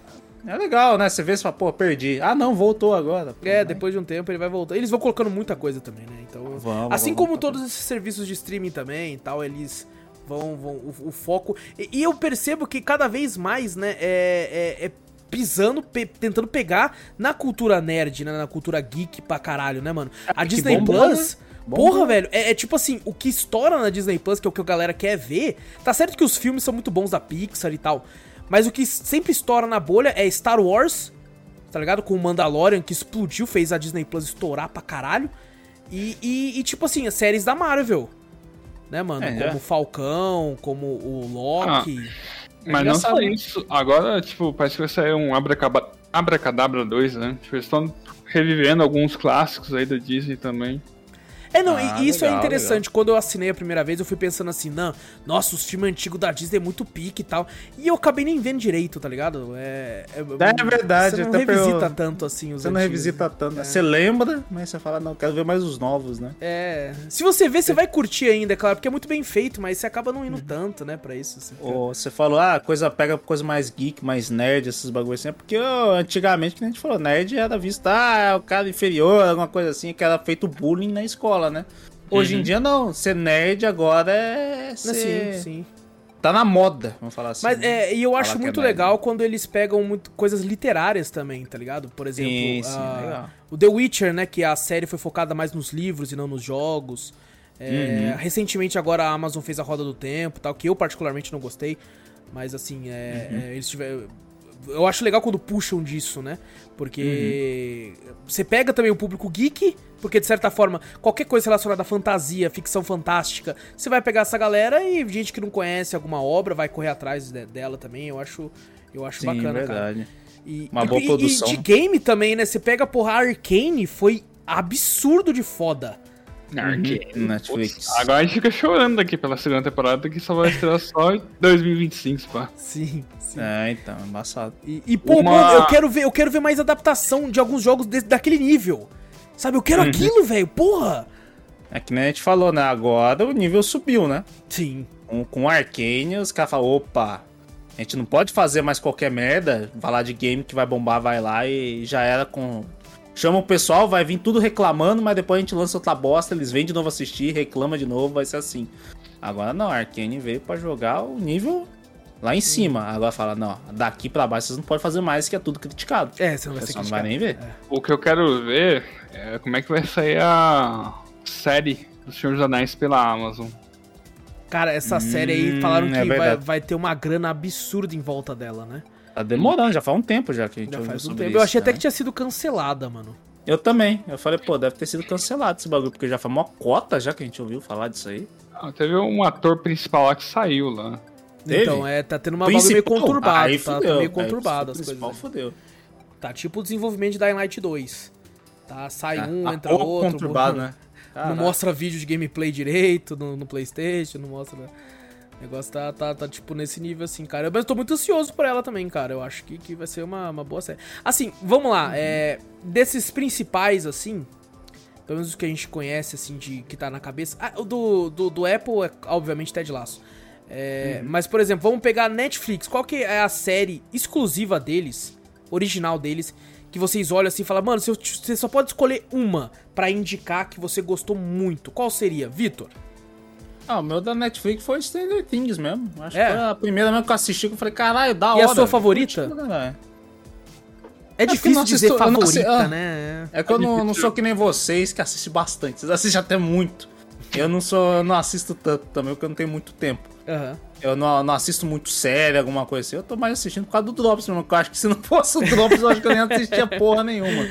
É, é legal, né? Você vê e fala, pô, perdi. Ah, não, voltou agora. Pô, É, né? depois de um tempo ele vai voltar. Eles vão colocando muita coisa também, né? Então, Vamos, assim vamos, como vamos. todos esses serviços de streaming também e tal, eles vão, vão o, o foco. E, e eu percebo que cada vez mais, né, é, é, é pisando, pe- tentando pegar na cultura nerd, né, na cultura geek pra caralho, né, mano? A que Disney Plus. né? Bombou. Porra, velho, é, é tipo assim, o que estoura na Disney Plus, que é o que a galera quer ver. Tá certo que os filmes são muito bons da Pixar e tal, mas o que sempre estoura na bolha é Star Wars, tá ligado? Com o Mandalorian, que explodiu, fez a Disney Plus estourar pra caralho. E, e, e, tipo assim, as séries da Marvel. Né, mano? É, como é. o Falcão, como o Loki. Mas não só né? isso. Agora, tipo, parece que vai sair um Abracaba- Abracadabra 2, né? Tipo, eles estão revivendo alguns clássicos aí da Disney também. É, não, Ah, e isso é legal, interessante. Quando eu assinei a primeira vez, eu fui pensando assim, não, nossa, os filmes antigos da Disney é muito pique e tal. E eu acabei nem vendo direito, tá ligado? É, É verdade, Você não revisita pelo- tanto assim os Você não antigos, revisita né? tanto. né? Você lembra, mas você fala, não, quero ver mais os novos, né? É. Se você ver, você vai curtir ainda, é claro, porque é muito bem feito, mas você acaba não indo tanto, né, pra isso. Assim, Ou você falou, ah, coisa pega coisa mais geek, mais nerd, esses bagulhos assim. É porque antigamente, que a gente falou, nerd era visto, ah, é o cara inferior, alguma coisa assim, que era feito bullying na escola, né? Hoje em dia não, ser nerd agora é ser... Sim, sim. Tá na moda, vamos falar assim. Mas é, e eu acho é muito nerd. legal quando eles pegam muito coisas literárias também, tá ligado? Por exemplo, Sim, sim, a- legal. o The Witcher, né? Que a série foi focada mais nos livros e não nos jogos. É, Uhum. Recentemente agora a Amazon fez a Roda do Tempo, tal, que eu particularmente não gostei, mas assim, é, Uhum. é, eles tiveram eu acho legal quando puxam disso, né? Porque Uhum. você pega também o público geek, porque de certa forma, qualquer coisa relacionada à fantasia, ficção fantástica, você vai pegar essa galera e gente que não conhece alguma obra vai correr atrás de- dela também. Eu acho, eu acho Sim, bacana, cara. verdade. E, Uma e- boa e- produção. E de game também, né? Você pega, porra, a Arcane foi absurdo de foda. Arcane. Uhum, Netflix. Putz, agora a gente fica chorando aqui pela segunda temporada que só vai estrear só em 2025, pá. Sim, sim. É, então, embaçado. E, e, pô, Uma- mano, eu quero ver, eu quero ver mais adaptação de alguns jogos desse- daquele nível. Sabe, eu quero Uhum. aquilo, velho. Porra. É que nem a gente falou, né? Agora o nível subiu, né? Sim. Com, com Arcane, os caras falam, opa, a gente não pode fazer mais qualquer merda, falar de game que vai bombar, vai lá e já era com... Chama o pessoal, vai vir tudo reclamando, mas depois a gente lança outra bosta, eles vêm de novo assistir, reclama de novo, vai ser assim. Agora não, a Arcane veio pra jogar o nível lá em cima. Agora fala, não, daqui pra baixo vocês não podem fazer mais, que é tudo criticado. É, você não O vai ser não vai nem ver. O que eu quero ver é como é que vai sair a série do Senhor dos Anéis pela Amazon. Cara, essa série aí Hum, falaram é que vai, verdade. vai ter uma grana absurda em volta dela, né? Tá demorando, já faz um tempo já que a gente Já ouviu faz um tempo. Eu isso, achei até né? que tinha sido cancelada, mano. Eu também. Eu falei, pô, deve ter sido cancelado esse bagulho, porque já foi uma cota já que a gente ouviu falar disso aí. Ah, teve um ator principal lá que saiu lá. Teve? Então, é, tá tendo uma bagulho meio conturbado. Aí tá, tá fudeu. meio Aí conturbado o as coisas. principal aí. fudeu. Tá tipo o desenvolvimento de Dying Light 2. Tá, sai um, Ah, entra outro. conturbado, não- né? Não Caraca. mostra vídeo de gameplay direito no, no Playstation, não mostra... O negócio tá, tá, tá, tipo, nesse nível, assim, cara. Mas eu tô muito ansioso por ela também, cara. Eu acho que, que vai ser uma, uma boa série. Assim, vamos lá. É, desses principais, assim... Pelo menos os que a gente conhece, assim, de que tá na cabeça... Ah, o do, do, do Apple é, obviamente, Ted Laço. É, Mas, por exemplo, vamos pegar a Netflix. Qual que é a série exclusiva deles, original deles, que vocês olham assim e falam, mano, você, você só pode escolher uma pra indicar que você gostou muito. Qual seria, Vitor? Ah, o meu da Netflix foi Stranger Things mesmo. Acho É. que foi a primeira mesmo que eu assisti que eu falei, caralho, da E hora. a sua favorita? Caralho. É eu difícil dizer assisto- eu não favorita, ah. né? É que eu não, não sou que nem vocês que assistem bastante. Vocês assistem até muito. Eu não sou, eu não assisto tanto também, porque eu não tenho muito tempo. Aham. Eu não, não assisto muito série, alguma coisa assim. Eu tô mais assistindo por causa do Drops, que Eu acho que se não fosse o Drops, eu acho que eu nem assistia porra nenhuma.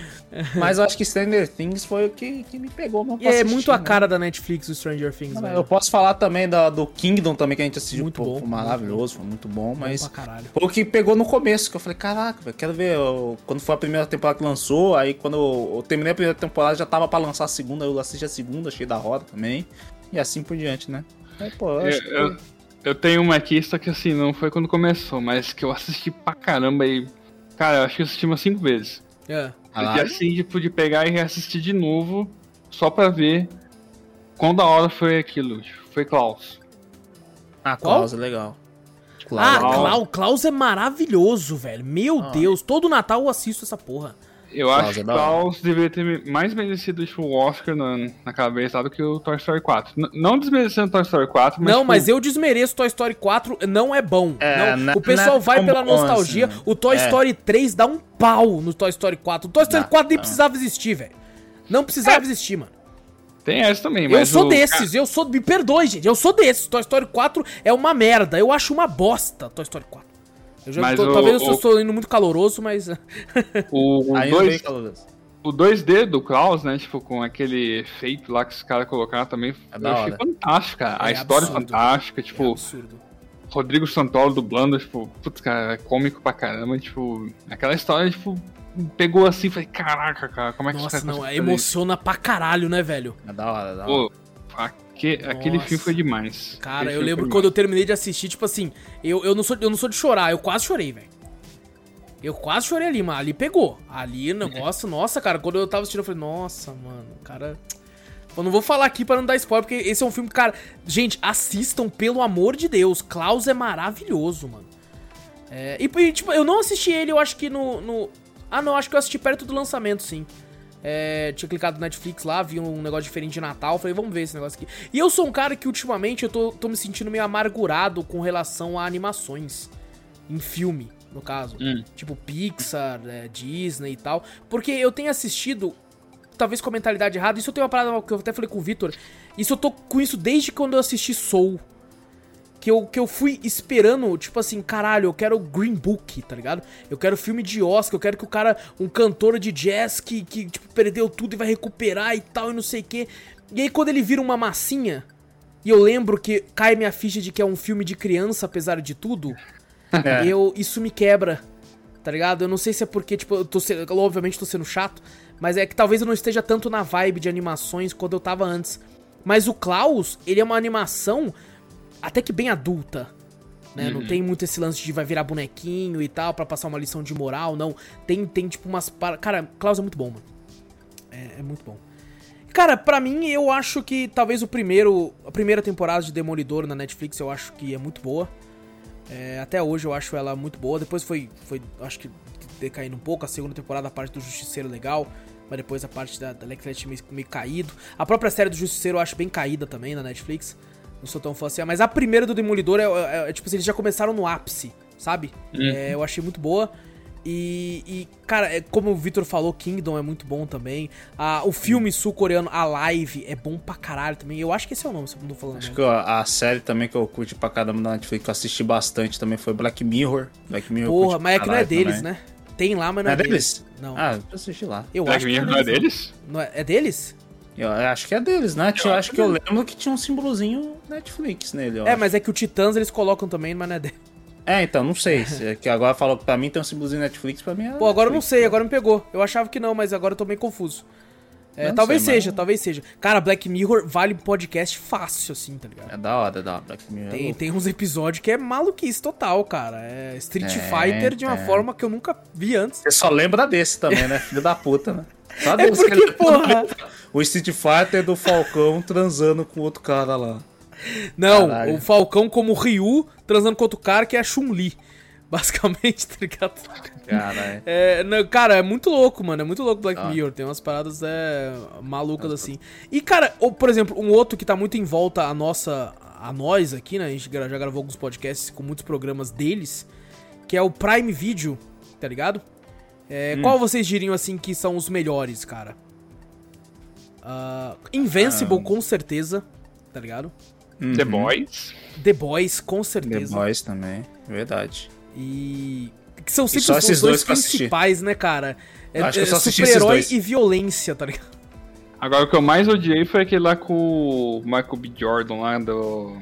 Mas eu acho que Stranger Things foi o que, que me pegou mesmo E é assistir, muito a né? cara da Netflix, o Stranger Things, Eu velho. posso falar também da, do Kingdom também, que a gente assistiu. Muito pô, bom, Foi maravilhoso, foi muito bom, mas... Foi o que pegou no começo, que eu falei, caraca, velho, quero ver. eu- quando foi a primeira temporada que lançou, aí quando eu, eu terminei a primeira temporada, já tava pra lançar a segunda, eu assisti a segunda, achei da hora também. E assim por diante, né? Aí, pô, eu acho que... Eu, tenho uma aqui, só que assim, não foi quando começou, mas que eu assisti pra caramba e. Cara, eu acho que eu assisti umas cinco vezes. É. E assim, tipo, de pegar e reassistir de novo, só pra ver quão da hora foi aquilo. tipo, Foi Klaus. Ah, Qual? Klaus é legal. Ah, Klaus. Klaus, Klaus é maravilhoso, velho. Meu Ah. Deus, todo Natal eu assisto essa porra. Eu Klaus acho é que hora. Klaus deveria ter mais merecido tipo, o Oscar na, na cabeça do que o Toy Story 4. N- não desmerecendo Toy Story 4, mas. não, tipo, mas eu desmereço Toy Story 4, não é bom. É, não. não- o pessoal não vai pela nostalgia. assim. O Toy É. Story 3 dá um pau no Toy Story 4. O Toy Story Dá, 4 nem dá. precisava existir, velho. Não precisava É. existir, mano. Tem essa também, Eu mas. sou o- desses, eu sou. Me perdoe, gente. Eu sou desses. Toy Story 4 é uma merda. Eu acho uma bosta Toy Story 4. Eu já Mas tô, o- talvez eu o- estou indo muito caloroso, mas. O, o, dois, o 2D do Klaus, né? Tipo, com aquele efeito lá que os caras colocaram também. É eu achei hora. fantástica. A É história absurdo. fantástica. É Tipo, absurdo. Rodrigo Santoro dublando, tipo, putz, cara, é cômico pra caramba. Tipo, aquela história, tipo, pegou assim, falei, caraca, cara, como é que os Nossa, não, é emociona pra caralho, né, velho? É da hora, é da hora. Pô, aque- aquele Nossa. filme foi demais. Cara, Aquele eu lembro quando eu terminei de assistir, tipo assim, eu, eu, não sou, eu não sou de chorar, eu quase chorei, velho. Eu quase chorei ali, mas ali pegou. Ali o negócio, nossa, cara, quando eu tava assistindo, eu falei, nossa, mano, cara. Eu não vou falar aqui pra não dar spoiler, porque esse é um filme que, cara. Gente, assistam, pelo amor de Deus. Klaus é maravilhoso, mano. É, e, e, tipo, eu não assisti ele, eu acho que no, no. Ah, não, acho que eu assisti perto do lançamento, sim. É, tinha clicado no Netflix lá, vi um negócio diferente de Natal, falei, vamos ver esse negócio aqui. E eu sou um cara que ultimamente eu tô, tô me sentindo meio amargurado com relação a animações. Em filme, no caso. Hum. Tipo Pixar, é, Disney e tal. Porque eu tenho assistido, talvez com a mentalidade errada, isso eu tenho uma parada que eu até falei com o Vitor. Isso eu tô com isso desde quando eu assisti Soul. Que eu, que eu fui esperando, tipo assim, caralho, eu quero Green Book, tá ligado? Eu quero filme de Oscar, eu quero que o cara, um cantor de jazz que, que tipo, perdeu tudo e vai recuperar e tal, e não sei o quê. E aí quando ele vira uma massinha, e eu lembro que cai minha ficha de que é um filme de criança, apesar de tudo, É. eu, isso me quebra. Tá ligado? Eu não sei se é porque, tipo, eu tô sendo, obviamente tô sendo chato, mas é que talvez eu não esteja tanto na vibe de animações quando eu tava antes. Mas o Klaus, ele é uma animação até que bem adulta. Né? Não tem muito esse lance de vai virar bonequinho e tal, pra passar uma lição de moral, não. Tem, tem tipo umas. par- Cara, Klaus é muito bom, mano. É, é muito bom. Cara, pra mim, eu acho que talvez o primeiro. A primeira temporada de Demolidor na Netflix eu acho que é muito boa. É, até hoje eu acho ela muito boa. Depois foi, foi acho que decaindo um pouco. A segunda temporada, a parte do Justiceiro legal. Mas depois a parte da, da Netflix meio, meio caído. A própria série do Justiceiro eu acho bem caída também na Netflix. Não sou tão fã assim. Mas a primeira do Demolidor é, é- é, tipo assim, eles já começaram no ápice, sabe? É, eu achei muito boa. E, e, cara, é, como o Victor falou, Kingdom é muito bom também. Ah, o filme sul-coreano, A Live, é bom pra caralho também. Eu acho que esse é o nome, se eu não tô falando. Acho né? que a, a série também que eu curti pra caramba na Netflix, que eu assisti bastante também, foi Black Mirror. Black Mirror Porra, mas é que não é deles, também. né? Tem lá, mas Não não, é deles? Não. Ah, eu assisti lá. eu Black acho que Mirror não é deles? Não é, é deles? Eu acho que é deles, né? Eu, Eu acho que eu lembro que tinha um símbolozinho Netflix nele. eu É, acho. mas é que o Titãs eles colocam também, mas não é deles. É, então, não sei. se- é que agora falou que pra mim tem um símbolozinho Netflix, pra mim é. Pô, agora eu não Netflix, sei, né? agora me pegou. Eu achava que não, mas agora eu tô meio confuso. É, talvez sei, mas- seja, talvez seja. Cara, Black Mirror vale podcast fácil, assim, tá ligado? É da hora, é da hora. Black Mirror. é Tem, tem uns episódios que é maluquice total, cara. É Street É, Fighter de uma é. forma que eu nunca vi antes. Você só lembra desse também, né? Filho da puta, né? Só É porque, que ele- porra. O Street Fighter do Falcão transando com outro cara lá. Não, Caralho. o Falcão como Ryu transando com outro cara que é a Chun-Li. Basicamente, tá ligado? Cara, é. É, não, cara, é muito louco, mano. É muito louco Black Ah. Mirror. Tem umas paradas é, malucas assim. E, cara, ou, por exemplo, um outro que tá muito em volta a nossa. a nós aqui, né? A gente já gravou alguns podcasts com muitos programas deles. Que é o Prime Video, tá ligado? É, Qual vocês diriam assim que são os melhores, cara? Ah, Invincible, com certeza, tá ligado? The Boys. The Boys, com The certeza. Boys também, verdade. E. Que são sempre só os, dois dois principais, né, cara? É, Acho que eu é só assisti esses super-herói dois. e violência, tá ligado? Agora o que eu mais odiei foi aquele lá com o Michael B. Jordan lá do.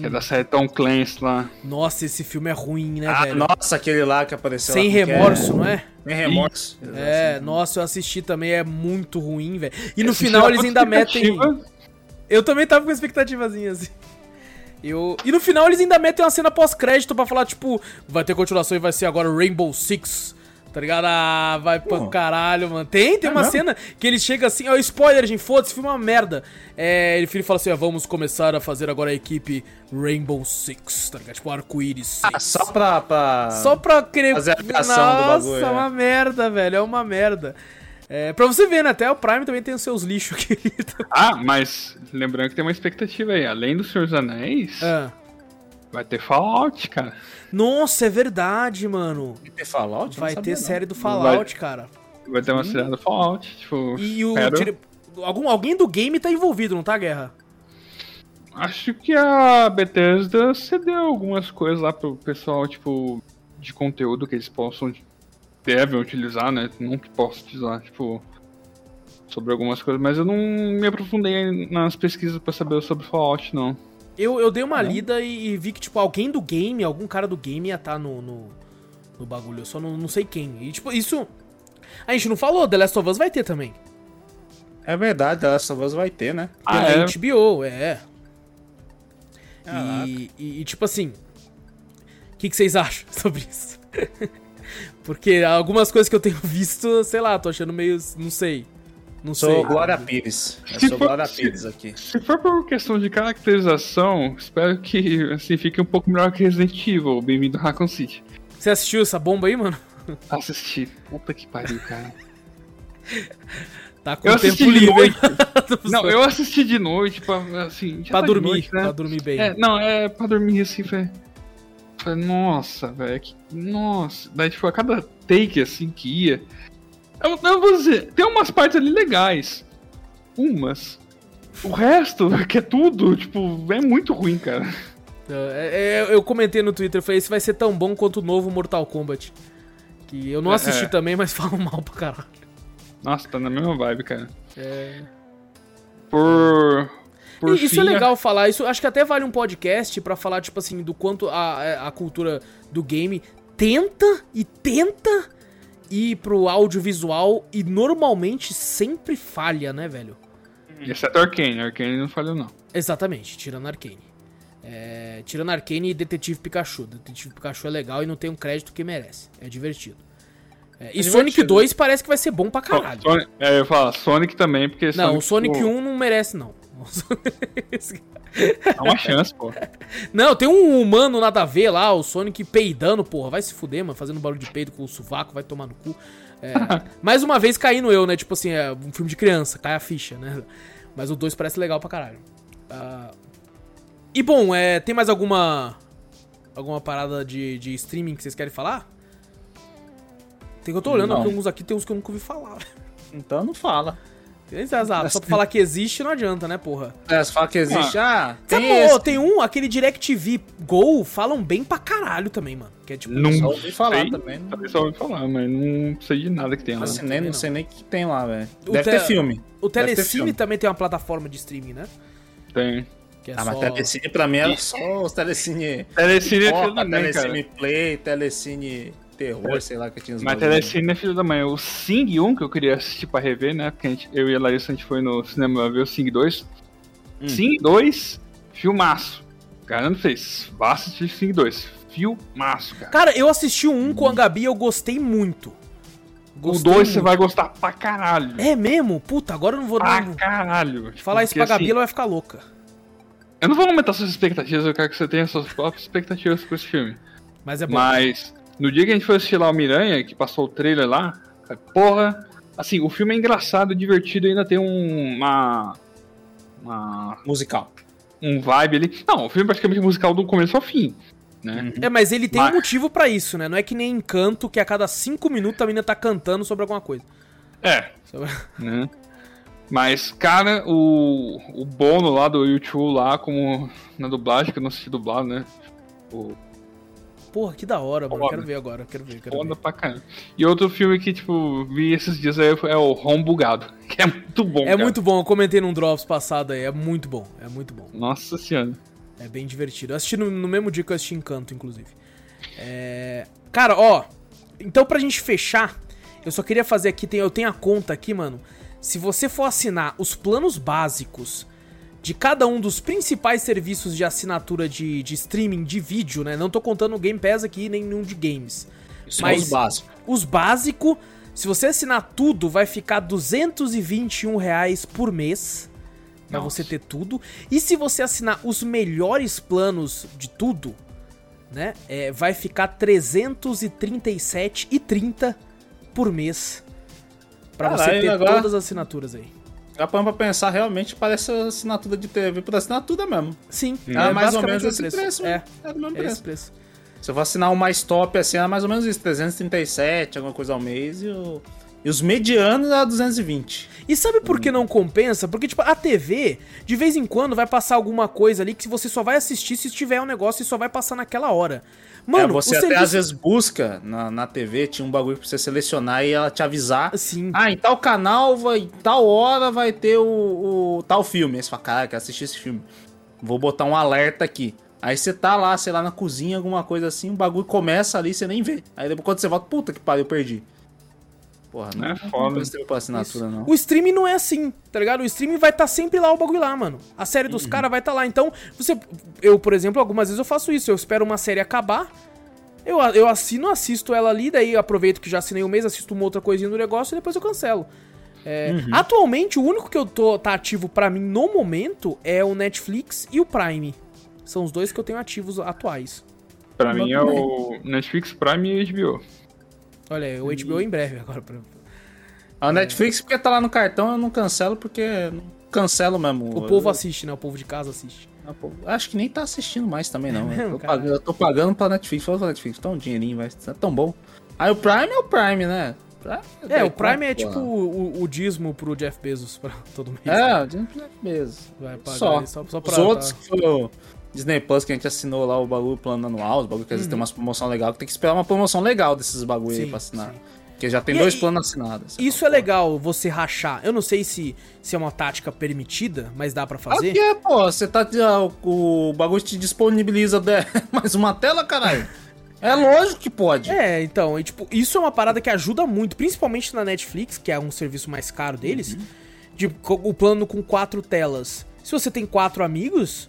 Que é da série Tom Clancy lá. Nossa, esse filme é ruim, né, Ah, velho? nossa, aquele lá que apareceu Sem lá, que remorso, não é? Sem remorso. É, nossa, eu assisti também, é muito ruim, velho. E no Esse final filme eles é ainda metem. Eu também tava com expectativazinha assim. Eu... E no final eles ainda metem uma cena pós-crédito pra falar, tipo, vai ter continuação e vai ser agora Rainbow Six. Tá ligado? Ah, vai pra caralho, mano. Tem, tem É uma mesmo? cena que ele chega assim, ó, spoiler, gente, foda-se, filme é uma merda. É, ele filho fala assim, ó, vamos começar a fazer agora a equipe Rainbow Six, tá ligado? Tipo, arco-íris. Ah, só pra. pra... Só pra querer. Fazer a criação do Nossa, bagulho, é. uma merda, velho. É uma merda. É, pra você ver, né? Até o Prime também tem os seus lixos, querido. Ah, mas lembrando que tem uma expectativa aí. Além do Senhor dos Anéis, Ah. Vai ter Fallout, cara. Nossa, é verdade, mano. Vai ter Fallout? Vai ter não. série do Fallout, cara. Vai ter uma série do Fallout. Tipo, E o. dire- Algum, alguém do game tá envolvido, não tá, Guerra? Acho que a Bethesda cedeu algumas coisas lá pro pessoal, tipo, de conteúdo que eles possam, devem utilizar, né? Não que possam utilizar, tipo, sobre algumas coisas, mas eu não me aprofundei nas pesquisas pra saber sobre Fallout, não. Eu, eu dei uma Ah, lida e, e vi que, tipo, alguém do game, algum cara do game ia tá no, no, no bagulho. Eu só não, não sei quem. E, tipo, isso. A gente não falou, The Last of Us vai ter também. É verdade, The Last of Us vai ter, né? Ah, é? HBO, é. E, e, e, tipo assim, o que, que vocês acham sobre isso? Porque algumas coisas que eu tenho visto, sei lá, tô achando meio. Não sei. Não Sou sei. Glória Pires. Eu Se sou for- Glória se- Pires aqui. Se for por questão de caracterização, espero que, assim, fique um pouco melhor que Resident Evil. Bem-vindo a Raccoon City. Você assistiu essa bomba aí, mano? Assisti. Puta que pariu, cara. Tá com Eu tempo assisti de livre? Não, eu assisti de noite pra, assim... já pra tá dormir, noite, né? pra dormir bem. É, não, é pra dormir assim, foi. Falei, nossa, velho, que- nossa. Daí, tipo, a cada take assim que ia. Eu, eu vou dizer, tem umas partes ali legais. Umas. O resto, que é tudo, tipo, é muito ruim, cara. É, é, eu comentei no Twitter, falei, esse vai ser tão bom quanto o novo Mortal Kombat. Que eu não É, assisti é. também, mas falam mal pra caralho. Nossa, tá na mesma vibe, cara. É. Por. Por E isso fim, é legal falar, isso acho que até vale um podcast pra falar, tipo assim, do quanto a, a cultura do game tenta e tenta ir pro audiovisual e normalmente sempre falha, né, velho? Exceto Arcane. Arcane não falhou, não. Exatamente, tirando Arcane. É, tirando Arcane e Detetive Pikachu. Detetive Pikachu é legal e não tem um crédito que merece. É divertido. É, e É Sonic divertido. 2 parece que vai ser bom pra caralho. Sonic, é, eu ia falar Sonic também, porque Não, o Sonic pô, 1 não merece, não. Dá uma chance, pô. Não, tem um humano nada a ver lá, o Sonic peidando, porra. Vai se fuder, mano, fazendo barulho de peido com o sovaco, vai tomar no cu. É, mais uma vez caindo eu, né? Tipo assim, é um filme de criança, cai a ficha, né? Mas o 2 parece legal pra caralho. Ah, e bom, é, tem mais alguma. Alguma parada de, de streaming que vocês querem falar? Tem que eu tô olhando Não. aqui, alguns aqui tem uns que eu nunca ouvi falar. Então não fala. Tem exato, Só pra falar que existe não adianta, né, porra? É, você fala que existe. Ah, Sabe, tem pô, esse. tem um, aquele DirecTV Go, falam bem pra caralho também, mano. Que é tipo. Não Só ouvi falar sei, também, não- só ouvi falar, mas não sei de nada que tem lá. Assim, nem, não sei nem o que tem lá, velho. Deve te- ter filme. O Deve Telecine filme. também tem uma plataforma de streaming, né? Tem. Que é Ah, só... mas Telecine pra mim era só os Telecine. Telecine é Telecine. Play, Telecine Terror, sei lá que tinha os Mas. Telecine é filho da mãe. O Sing 1, que eu queria assistir pra rever, né? Porque a gente- eu e a Larissa, a gente foi no cinema ver o Sing 2. Hum. Sing 2, filmaço. Garanto vocês, vá assistir Sing 2. Filmaço, cara. Cara, eu assisti o um com a Gabi e eu gostei muito. O Gostei 2 você vai gostar pra caralho. É mesmo? Puta, agora eu não vou Pra caralho. Falar isso pra Gabi, assim, ela vai ficar louca. Eu não vou aumentar suas expectativas, eu quero que você tenha suas próprias expectativas com esse filme. Mas é bom. Mas no dia que a gente foi assistir lá o Miranha, que passou o trailer lá, porra, assim, o filme é engraçado, divertido, ainda tem um, uma. uma Musical. um vibe ali. Não, o filme é praticamente musical do começo ao fim, né? É, mas ele tem Mas- um motivo pra isso, né? Não é que nem Encanto, que a cada cinco minutos a menina tá cantando sobre alguma coisa. É, Sobre- né? Mas, cara, o, o Bono lá do YouTube lá, como na dublagem, que eu não assisti dublado, né? O Porra, que da hora, mano. Foda. Quero ver agora, quero ver, quero foda ver. pra caramba. E outro filme que, tipo, vi esses dias aí é o Home Bugado, que é muito bom, É cara. muito bom, eu comentei num Drops passado aí, é muito bom, é muito bom. Nossa senhora. É bem divertido. Eu assisti no, no mesmo dia que eu assisti Encanto, inclusive. É... Cara, ó. Então, pra gente fechar, eu só queria fazer aqui. Tem, eu tenho a conta aqui, mano. Se você for assinar os planos básicos de cada um dos principais serviços de assinatura de, de streaming de vídeo, né? Não tô contando o Game Pass aqui, nem nenhum de games. Isso Mas- é os básicos. Os básicos, se você assinar tudo, vai ficar 221 reais por mês. Pra Nossa. você ter tudo. E se você assinar os melhores planos de tudo, né? é, vai ficar R$ 337,30 por mês. Pra você ter agora- todas as assinaturas aí. Já pra pra pensar, realmente parece assinatura de TV por assinatura mesmo. Sim, É mais ou menos esse preço. É, É do mesmo é esse preço. preço. Se eu for assinar o mais top, assim, é mais ou menos isso. 337, alguma coisa ao mês. E, o- e os medianos é 220. E sabe por que não compensa? Porque, tipo, a TV, de vez em quando, vai passar alguma coisa ali que você só vai assistir se tiver um negócio e só vai passar naquela hora. Mano, é, você até serviço- às vezes busca na, na TV, tinha um bagulho pra você selecionar e ela te avisar. Sim. Ah, em tal canal, vai, em tal hora vai ter o, o tal filme. Aí você fala, cara, quero assistir esse filme. Vou botar um alerta aqui. Aí você tá lá, sei lá, na cozinha, alguma coisa assim, o bagulho começa ali, você nem vê. Aí depois quando você volta, puta que pariu, eu perdi. Porra, não É é foda. Não pra assinatura, não. O streaming não é assim, tá ligado? O streaming vai estar sempre lá o bagulho lá, mano. A série dos Uhum. caras vai estar lá. Então, você. Eu, por exemplo, algumas vezes eu faço isso. Eu espero uma série acabar. Eu, eu assino, assisto ela ali, daí eu aproveito que já assinei um mês, assisto uma outra coisinha do negócio e depois eu cancelo. É, Uhum. Atualmente, o único que eu tô tá ativo pra mim no momento é o Netflix e o Prime. São os dois que eu tenho ativos atuais. Pra Mas mim é o Netflix Prime e HBO. Olha, o HBO em breve agora. Pra... A Netflix, porque tá lá no cartão, eu não cancelo, porque não cancelo mesmo. O povo eu, assiste, né? O povo de casa assiste. eu- Acho que nem tá assistindo mais também, não. É mesmo, eu, tô pagando, eu tô pagando pra Netflix, falando pra Netflix, tão um dinheirinho, vai, é tão bom. Aí o Prime é o Prime, né? Prime É, o Prime é tipo o, o, dízimo pro Jeff Bezos pra todo mês. É, o Disney mesmo. Vai pagar Só. só, só pra. Os outros tá- que foi Disney Plus que a gente assinou lá o bagulho plano anual, os bagulho que às vezes tem umas promoção legal, que tem que esperar uma promoção legal desses bagulho aí Uhum. Sim, pra assinar. sim. Porque já tem E dois aí- planos assinados. Isso é legal, você rachar. Eu não sei se, se é uma tática permitida, mas dá pra pô, fazer. Aqui é, pô, você tá. O, o bagulho te disponibiliza de- mais uma tela, caralho. É lógico que pode. É, então, e, tipo, isso é uma parada que ajuda muito, principalmente na Netflix, que é um serviço mais caro deles, de co- o plano com quatro telas. Se você tem quatro amigos,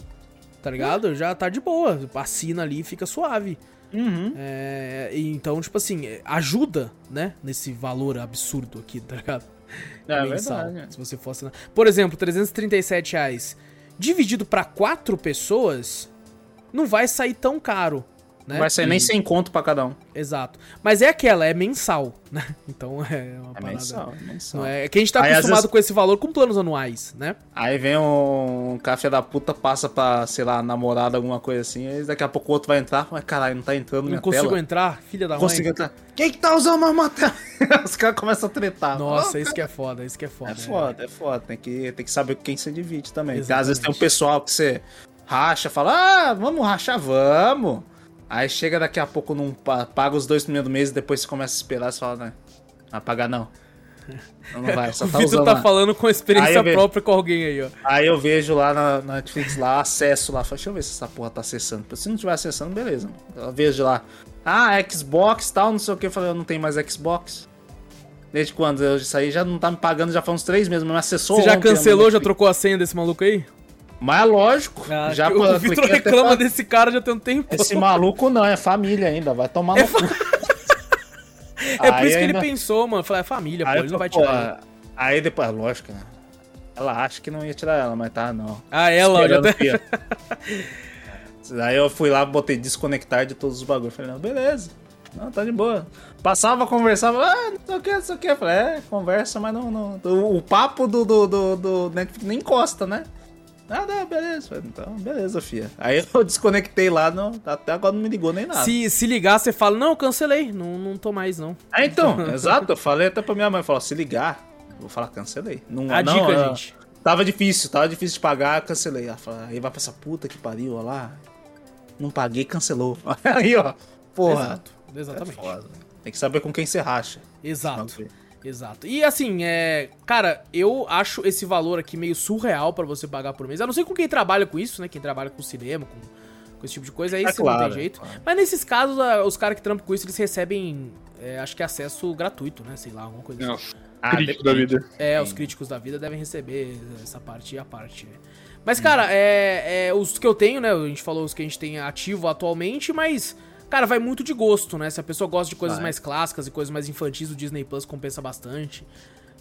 tá ligado? Já tá de boa. Assina ali e fica suave. Uhum. É, então, tipo assim, é, ajuda, né? Nesse valor absurdo aqui, tá ligado? É Mensal, verdade. Se você for assinar. Por exemplo, 337 reais dividido pra quatro pessoas, não vai sair tão caro, né? Não vai sair nem sem conto pra cada um. Exato. Mas é aquela, é mensal, né? Então é uma É parada. mensal, é mensal. Não é, é que a gente tá Aí, acostumado vezes- com esse valor com planos anuais, né? Aí vem um café da puta, passa pra, sei lá, namorada, alguma coisa assim. Aí daqui a pouco o outro vai entrar. Mas caralho, não tá entrando Não minha consigo tela. entrar, filha da Não mãe. consigo entrar. Quem que tá usando uma tela? Os caras começam a tretar. Nossa, isso que é foda, isso que é foda. É foda, é foda. Tem que, tem que saber com quem você divide também. Às vezes tem um pessoal que você racha, fala, ah, vamos rachar, vamos. Aí chega daqui a pouco, não pa- paga os dois primeiros meses, depois você começa a esperar, você fala, não vai pagar não. Não, vai, só O tá Vitor usando tá lá. falando com experiência própria com alguém aí, ó. Aí eu vejo lá na, na Netflix, lá, acesso lá, falo, deixa eu ver se essa porra tá acessando. Se não tiver acessando, beleza. Eu vejo lá, ah, Xbox tal, não sei o que, eu falei, eu não tenho mais Xbox. Desde quando? Eu, isso aí já não tá me pagando, já faz uns três meses, mas me acessou Você já né, cancelou, já trocou a senha desse maluco aí? Mas é lógico, Ah, já pô, o Vitor reclama pra- desse cara já tem um tempo. Esse maluco não, é família ainda, vai tomar no cu. É por Aí isso que ele ainda- pensou, mano. Falei, é família, pô, Aí, ele não vai pô, tirar. ele. Aí depois, lógico, né? Ela acha que não ia tirar ela, mas tá, não. Ah, ela, olha que- Aí eu fui lá, botei desconectar de todos os bagulhos. Falei, não, beleza. Não, tá de boa. Passava, conversava, ah, não sei o que, não sei o que. Falei, é, conversa, mas não. não. O, o papo do, do, do, do Netflix nem encosta, né? Ah, não, beleza. Então, beleza, fia. Aí eu desconectei lá, não, até agora não me ligou nem nada. Se, se ligar, você fala, não, eu cancelei, não, não tô mais, não. Ah, então, exato. Eu falei até pra minha mãe, falou, se ligar, eu vou falar, cancelei. Não, A não, dica, é, gente. Tava difícil, tava difícil de pagar, cancelei. Falou, aí vai pra essa puta que pariu, ó lá. Não paguei, cancelou. Aí, ó. Porra. Exato, É exatamente. foda. Tem que saber com quem você racha. Exato. Exato. E assim, é. Cara, eu acho esse valor aqui meio surreal pra você pagar por mês. Eu não sei com quem trabalha com isso, né? Quem trabalha com cinema, com, com esse tipo de coisa, aí É você não claro, tem jeito. é claro. Mas nesses casos, os caras que trampam com isso, eles recebem, é, acho que acesso gratuito, né? Sei lá, alguma coisa assim. Nossa, Ah, crítico da vida. É, os críticos da vida devem receber essa parte e a parte. né? Mas, cara, é, é, os que eu tenho, né? A gente falou os que a gente tem ativo atualmente, mas, cara, vai muito de gosto, né? Se a pessoa gosta de coisas Vai. mais clássicas e coisas mais infantis, o Disney Plus compensa bastante.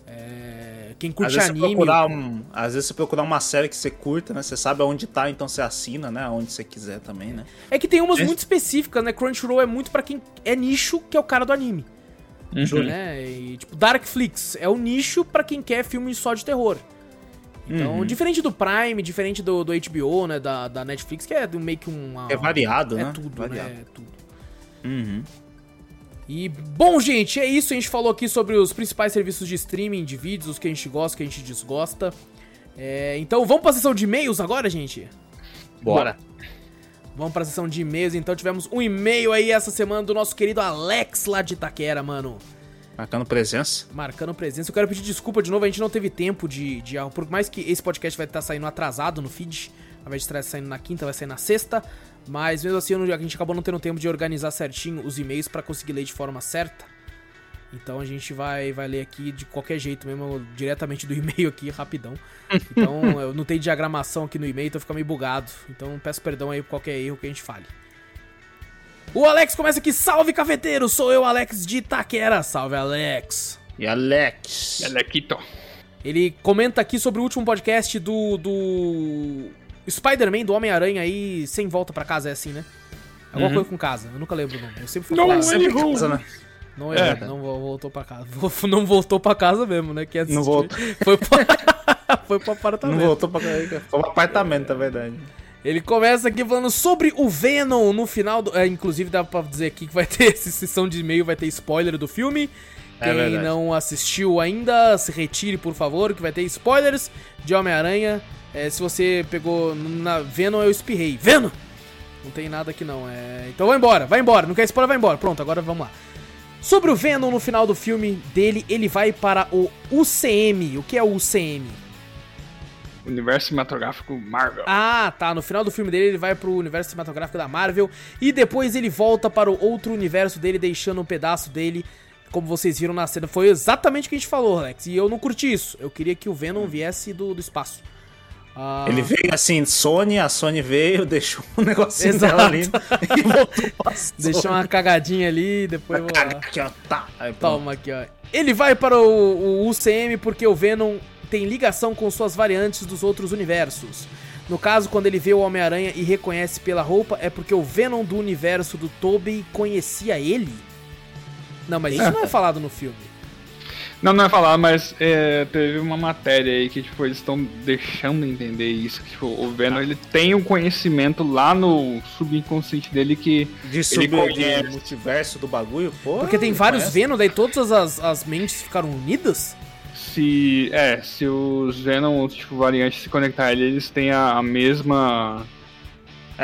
É, quem Às curte você anime. procurar um, às vezes você procurar uma série que você curta, né? Você sabe aonde tá, então você assina, né? Aonde você quiser também, né? É que tem umas muito específicas, né? Crunchyroll é muito pra quem é nicho, que é o cara do anime. Uhum. né? E, tipo, Darkflix é o nicho pra quem quer filme só de terror. Então, Uhum. diferente do Prime, diferente do, do HBO, né? Da, da Netflix, que é do- meio que uma. É variado, É né? tudo, variado. né? É tudo. Uhum. E, bom, gente, é isso. A gente falou aqui sobre os principais serviços de streaming de vídeos, os que a gente gosta, os que a gente desgosta. É, então, vamos pra sessão de e-mails agora, gente? Bora. Vamos pra sessão de e-mails. Então, tivemos um e-mail aí essa semana do nosso querido Alex lá de Itaquera, mano. Marcando presença. Marcando presença. Eu quero pedir desculpa de novo, a gente não teve tempo de. de por mais que esse podcast vai estar saindo atrasado no feed, ao invés de estar saindo na quinta, vai sair na sexta. Mas mesmo assim, a gente acabou não tendo tempo de organizar certinho os e-mails pra conseguir ler de forma certa. Então a gente vai, vai ler aqui de qualquer jeito mesmo, diretamente do e-mail aqui, rapidão. Então eu não tenho diagramação aqui no e-mail, então fica meio bugado. Então peço perdão aí por qualquer erro que a gente fale. O Alex começa aqui, salve cafeteiro, sou eu, Alex de Itaquera. Salve, Alex. E Alex. Alequito. Ele comenta aqui sobre o último podcast do. do. Spider-Man, do Homem-Aranha aí, sem volta pra casa, é assim, né? Alguma Uhum. coisa com casa, eu nunca lembro o nome. Eu sempre fui Não, falar. é- Sempre casa, né? Não, é, É. não vo- voltou pra casa. Não voltou pra casa mesmo, né? Quem assistiu, voltou. Foi pra, foi pro Não apartamento. voltou pra Foi um apartamento, na verdade. Ele começa aqui falando sobre o Venom no final do. é, inclusive, dá pra dizer aqui que vai ter essa sessão de e-mail, vai ter spoiler do filme. É Quem verdade. não assistiu ainda, se retire, por favor, que vai ter spoilers de Homem-Aranha. É, se você pegou na Venom, eu espirrei. Venom! Não tem nada aqui não. É... Então vai embora, vai embora. Não quer spoiler, vai embora. Pronto, agora vamos lá. Sobre o Venom no final do filme dele, ele vai para o UCM. O que é o UCM? universo cinematográfico Marvel. Ah, tá. No final do filme dele, ele vai pro universo cinematográfico da Marvel. E depois ele volta para o outro universo dele, deixando um pedaço dele. Como vocês viram na cena. Foi exatamente o que a gente falou, Alex. E eu não curti isso. Eu queria que o Venom viesse do, do espaço. Ah, Ele veio assim, Sony, a Sony veio, deixou um negocinho Exato. dela ali e voltou pra Deixou uma cagadinha ali, depois vou. Aqui, ó, tá. Aí. Toma aqui, ó. Ele vai para o, o UCM porque o Venom tem ligação com suas variantes dos outros universos. No caso, quando ele vê o Homem-Aranha e reconhece pela roupa, é porque o Venom do universo do Tobey conhecia ele? Não, mas isso não é falado no filme. Não, não é falar, mas é, teve uma matéria aí que tipo, eles estão deixando entender isso. Que, tipo, o Venom ele tem um conhecimento lá no subconsciente dele que. De subir de conhece. multiverso do bagulho, pô. Porque tem vários conhece. Venom, daí todas as, as mentes ficaram unidas? Se. É, se os Venom, tipo, variantes se conectar a ele, eles têm a, a mesma.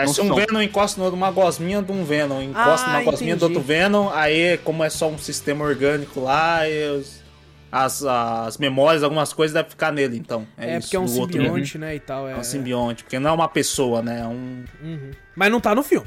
É, se um. Venom encosta no outro, uma gosminha de um Venom, encosta Ah, numa gosminha do entendi. outro Venom, aí como é só um sistema orgânico lá, os- as, as memórias, algumas coisas devem ficar nele, então. É, isso, porque é um do outro simbionte, né, e tal. É, É um simbionte, porque não é uma pessoa, né? É um. Uhum. Mas não tá no filme.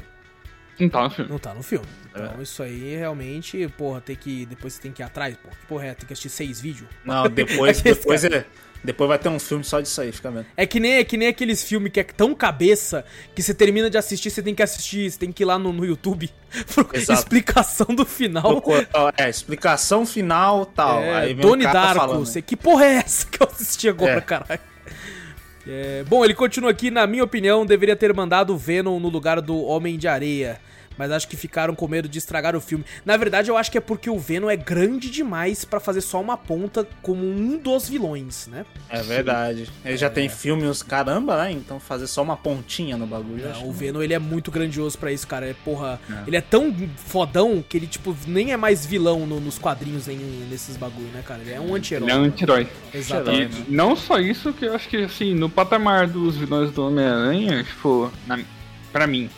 Não tá no filme. Não tá no filme. É. Então isso aí realmente, porra, tem que. Depois você tem que ir atrás, porra. Que porra é? Tem que assistir seis vídeos. Não, depois, depois, é, depois vai ter um filme só disso aí, fica vendo. É que nem, é que nem aqueles filmes que é tão cabeça que você termina de assistir, você tem que assistir, você tem que ir lá no, no YouTube Exato. explicação do final. É, explicação final tal. É, aí cara Darko. Você, que porra é essa que eu assisti agora, É. caralho? É, bom, ele continua aqui, na minha opinião, deveria ter mandado o Venom no lugar do Homem de Areia. Mas acho que ficaram com medo de estragar o filme. Na verdade, eu acho que é porque o Venom é grande demais pra fazer só uma ponta como um dos vilões, né? É verdade. Ele já tem filme uns caramba, né? Então fazer só uma pontinha no bagulho. eu acho Não, o Venom, ele é muito grandioso pra isso, cara. É, porra, ele é tão fodão que ele, tipo, nem é mais vilão no- nos quadrinhos nem nesses bagulho, né, cara? Ele é um anti-herói. Ele é um anti-herói. Exatamente. E não só isso, que eu acho que, assim, no patamar dos vilões do Homem-Aranha, tipo, na, pra mim?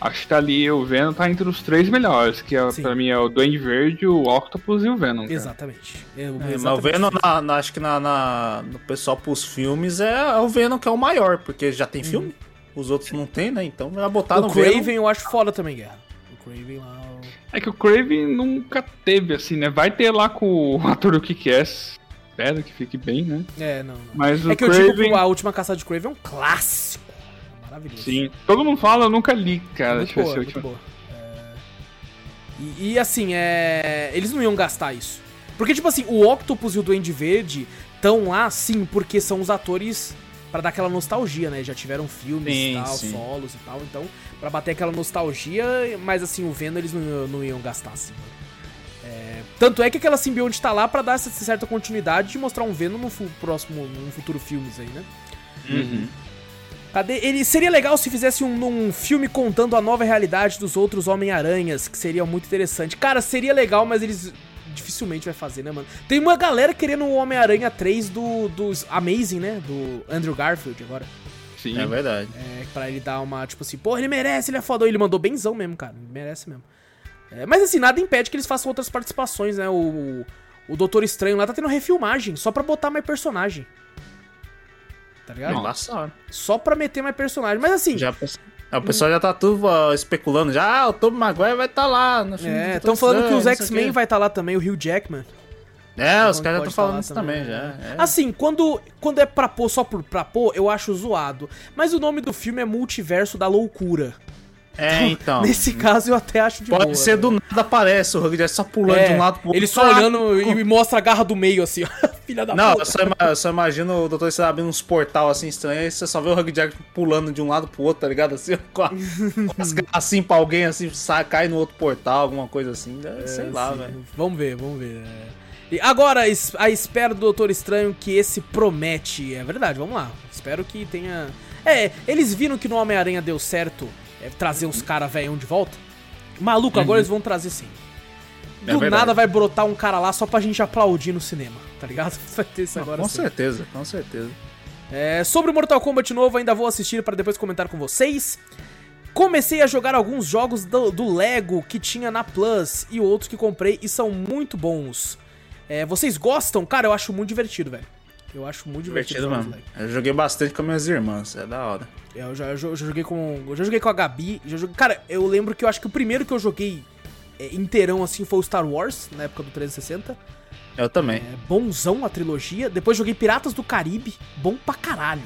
Acho que tá ali, o Venom tá entre os três melhores, que é, Sim. pra mim é o Duende Verde, o Octopus e o Venom. cara. Exatamente. É, É, mas o. Venom, na- na- acho que na, na- no pessoal pros filmes, é, é o Venom que é o maior, porque já tem filme, os outros não tem, né? Então vai botar O no Craven Venom. eu acho foda também, Guerra. O Craven lá... o- É que o Craven nunca teve, assim, né? Vai ter lá com o ator do Kick-Ass. Espero que fique bem, né? É, não, não. Mas o É que eu Craven... digo que a última caçada de Craven é um clássico. Maravilhoso. Sim. Todo mundo fala, eu nunca li, cara. muito Deixa eu boa, ver se muito boa. É, E, e, assim, é... eles não iam gastar isso. Porque, tipo assim, o Octopus e o Duende Verde estão lá, sim, porque são os atores pra dar aquela nostalgia, né? Já tiveram filmes e Sim, tal, sim. solos e tal. Então, pra bater aquela nostalgia, mas assim, o Venom eles não, não iam gastar, assim. É, tanto é que aquela simbionte tá lá pra dar essa certa continuidade de mostrar um Venom no próximo, num futuro filmes aí, né? Uhum. Cadê? Ele seria legal se fizesse um, um filme contando a nova realidade dos outros Homem-Aranhas, que seria muito interessante. Cara, seria legal, mas eles dificilmente vai fazer, né, mano? Tem uma galera querendo o Homem-Aranha 3 do, dos Amazing, né? Do Andrew Garfield agora. Sim. É verdade. É, pra ele dar uma, tipo assim, pô, ele merece, ele é fodão. Ele mandou benzão mesmo, cara. Ele merece mesmo. É, mas assim, nada impede que eles façam outras participações, né? O, o Doutor Estranho lá tá tendo refilmagem, só pra botar mais personagem. Tá ligado? Só pra meter mais personagem. Mas assim, já, é, o pessoal já tá tudo ó, especulando. Já, ah, o Tobey Maguire vai estar lá no filme. É, estão falando que os X-Men vai estar lá também, o Hugh Jackman. É, os caras já estão tá falando isso também, já. né? é. Assim, quando, quando é pra pôr só por, pra pôr, eu acho zoado. Mas o nome do filme é Multiverso da Loucura. É, então. Nesse caso, eu até acho de Pode boa. ser né? do nada aparece o Hugh Jackman só pulando É, de um lado pro outro. Ele só Ah, olhando e, e mostra a garra do meio, assim, ó. Filha da Não, puta. eu só, eu só imagino o doutor Estranho abrindo uns portal assim estranhos, aí você só vê o Hugh Jackman pulando de um lado pro outro, tá ligado? Assim, com, a, com as garras assim pra alguém, assim, sai, cai no outro portal, alguma coisa assim. né? sei lá, velho. Vamos ver, vamos ver. é. E agora, a espera do Doutor Estranho que esse promete. É verdade, vamos lá. Espero que tenha. É, eles viram que no Homem-Aranha deu certo é, trazer os caras velhão de volta. Maluco, agora eles vão trazer sim. É Do verdade. nada vai brotar um cara lá só pra gente aplaudir no cinema, tá ligado? Vai ter isso agora Com certeza, com certeza. É, sobre Mortal Kombat novo, ainda vou assistir para depois comentar com vocês. Comecei a jogar alguns jogos do, do Lego que tinha na Plus e outros que comprei e são muito bons. É, vocês gostam? Cara, eu acho muito divertido, velho. Eu acho muito divertido, Divertido jogar mesmo. Eu joguei bastante com minhas irmãs, é da hora. É, Eu já, eu já- joguei com. Eu já joguei com a Gabi. Já joguei, cara, eu lembro que eu acho que o primeiro que eu joguei é, inteirão assim foi o Star Wars, na época do 360. Eu também. É, bonzão a trilogia. Depois joguei Piratas do Caribe. Bom pra caralho.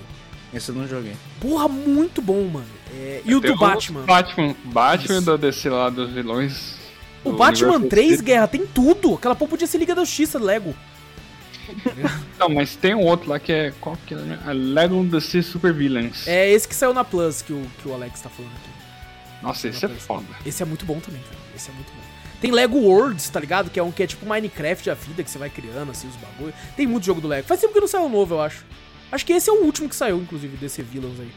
Esse eu não joguei. Porra, muito bom, mano. É, e o do Batman. Batman. Batman Isso. da DC lá dos vilões. O Batman universo 3, DC. Guerra, tem tudo. Aquela porra podia ser Liga da Justiça, Lego. Não, mas tem um outro lá que é. Qual que é? né? A Lego DC Super Villains. É esse que saiu na Plus que o, que o Alex tá falando aqui. Nossa, esse é foda. Esse é muito bom também, cara. Esse é muito bom. Tem Lego Worlds, tá ligado? Que é um que é tipo Minecraft da vida, que você vai criando, assim, os bagulho. Tem muito jogo do Lego. Faz tempo que não saiu novo, eu acho. Acho que esse é o último que saiu, inclusive, desse Villains aí.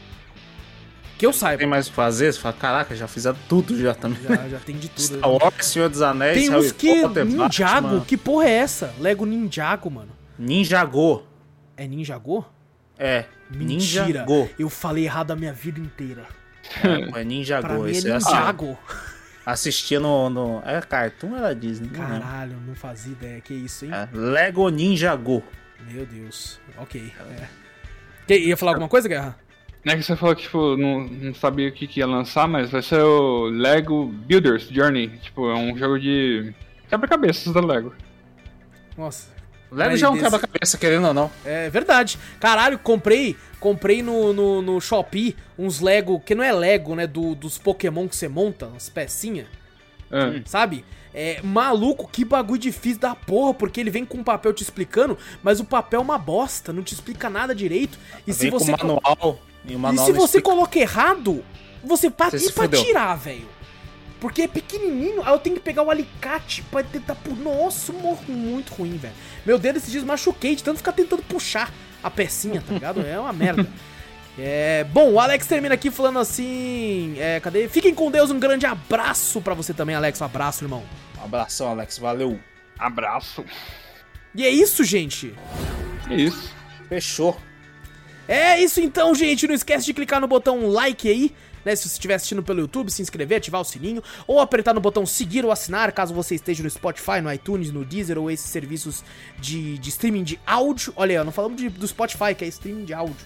Que eu saiba. Tem mais o que fazer? Você fala, caraca, já fizeram tudo já também. Já, já tem de tudo. Star Wars, Senhor dos Anéis, Tem uns que. Potter, Ninjago. Batman, Que porra é essa? Lego Ninjago, mano. Ninjago. É Ninjago? É. Mentira. Ninjago. Eu falei errado a minha vida inteira. É, é Pra Ninjago. mim é Esse Ninjago. assistia no, no. É Cartoon era Disney? Caralho, não fazia ideia. Que isso, hein? É, Lego Ninjago. Meu Deus. Ok. É. Que, ia falar alguma coisa, Guerra? Não é que você falou que, tipo, não, não sabia o que, que ia lançar, mas vai ser o Lego Builders Journey. Tipo, é um jogo de quebra-cabeças da Lego. Nossa. Lego Mas já é um desse- quebra-cabeça, querendo ou não. É verdade. Caralho, comprei. Comprei no, no, no Shopee uns Lego, que não é Lego, né? Do, dos Pokémon que você monta, umas pecinhas, É. sabe? É maluco, que bagulho difícil da porra, porque ele vem com um papel te explicando, mas o papel é uma bosta, não te explica nada direito. E se você. com manual. E E se você explica. coloca errado, você pra, Você e pra tirar, velho? Porque é pequenininho, aí eu tenho que pegar o alicate pra tentar... pu- Nossa, morro muito ruim, velho. Meu dedo esses dias machuquei de tanto ficar tentando puxar a pecinha, tá ligado? É uma merda. É, bom, o Alex termina aqui falando assim. É, cadê? Fiquem com Deus, um grande abraço pra você também, Alex. Um abraço, irmão. Um abração, Alex. Valeu. Abraço. E é isso, gente. É isso. Fechou. É isso então, gente. Não esquece de clicar no botão like aí, né? Se você estiver assistindo pelo YouTube, se inscrever, ativar o sininho, ou apertar no botão seguir ou assinar, caso você esteja no Spotify, no iTunes, no Deezer ou esses serviços de, de streaming de áudio. Olha aí, não falamos de- do Spotify, que é streaming de áudio.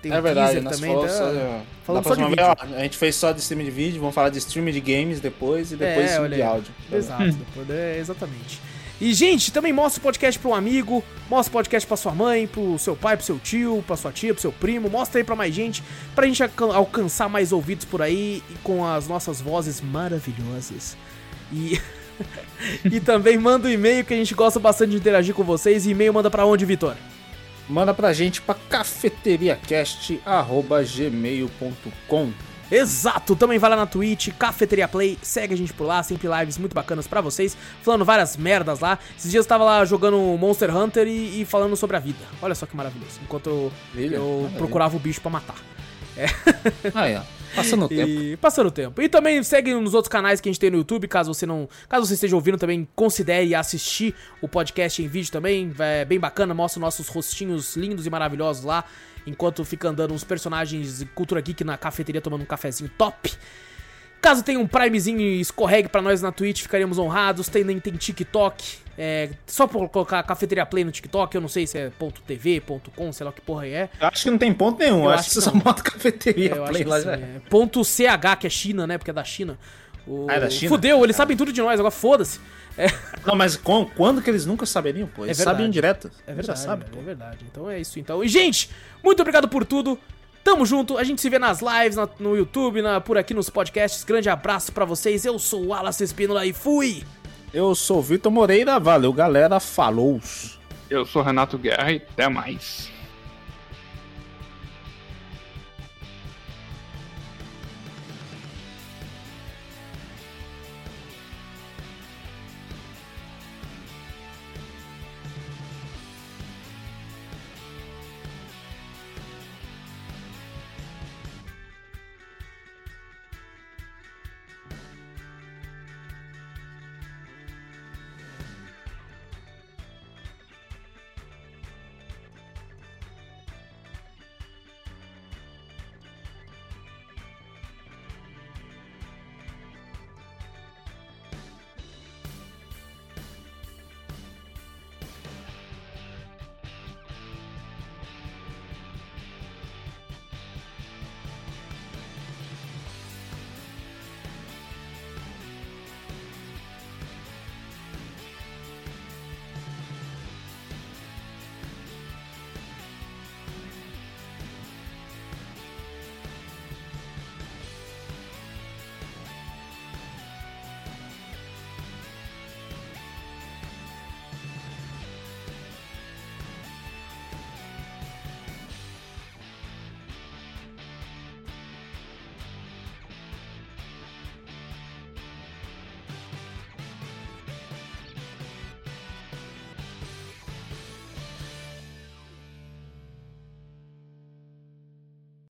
Tem É verdade, nós também. falamos tá? só, de- falamos só de vídeo. vez, ó, a gente fez só de streaming de vídeo, vamos falar de streaming de games depois e depois É, streaming de aí. áudio. Exato, depois, é, exatamente. E, gente, também mostra o podcast pra um amigo, mostra o podcast pra sua mãe, pro seu pai, pro seu tio, pra sua tia, pro seu primo, mostra aí pra mais gente, pra gente alcan- alcançar mais ouvidos por aí e com as nossas vozes maravilhosas. E. e também manda um e-mail que a gente gosta bastante de interagir com vocês. E e-mail manda pra onde, Vitor? Manda pra gente pra cafeteriacast.gmail.com Exato, também vai lá na Twitch, Cafeteria Play, segue a gente por lá, sempre lives muito bacanas pra vocês, falando várias merdas lá. Esses dias eu tava lá jogando Monster Hunter e, e falando sobre a vida. Olha só que maravilhoso, enquanto eu, eu maravilha. procurava o bicho pra matar. Aí, ó. Passando o tempo. E passando o tempo. E também segue nos outros canais que a gente tem no YouTube, caso você não. Caso você esteja ouvindo também, considere assistir o podcast em vídeo também. É bem bacana, mostra nossos rostinhos lindos e maravilhosos lá. Enquanto fica andando uns personagens de cultura geek na cafeteria tomando um cafezinho top. Caso tenha um primezinho e escorregue pra nós na Twitch, ficaríamos honrados. Tem, tem TikTok. É, só por colocar cafeteria play no TikTok, eu não sei se é ponto .tv, ponto .com, sei lá que porra é. Eu acho que não tem ponto nenhum. Eu acho acho que você só bota cafeteria É, play lá já. é. Ponto CH, que é China, né? Porque é da China. O... Ah, é da China? Fudeu, eles sabem tudo de nós, agora foda-se. É, Não, mas com- quando que eles nunca saberiam, pô? Eles verdade. sabem direto. é Eles já verdade, sabem, é, verdade. Então é isso então. E, gente, muito obrigado por tudo. Tamo junto, a gente se vê nas lives, na- no YouTube, na- por aqui nos podcasts. Grande abraço pra vocês. Eu sou o Wallace Espínola e fui! Eu sou o Vitor Moreira, valeu galera, falou! Eu sou Renato Guerra e até mais.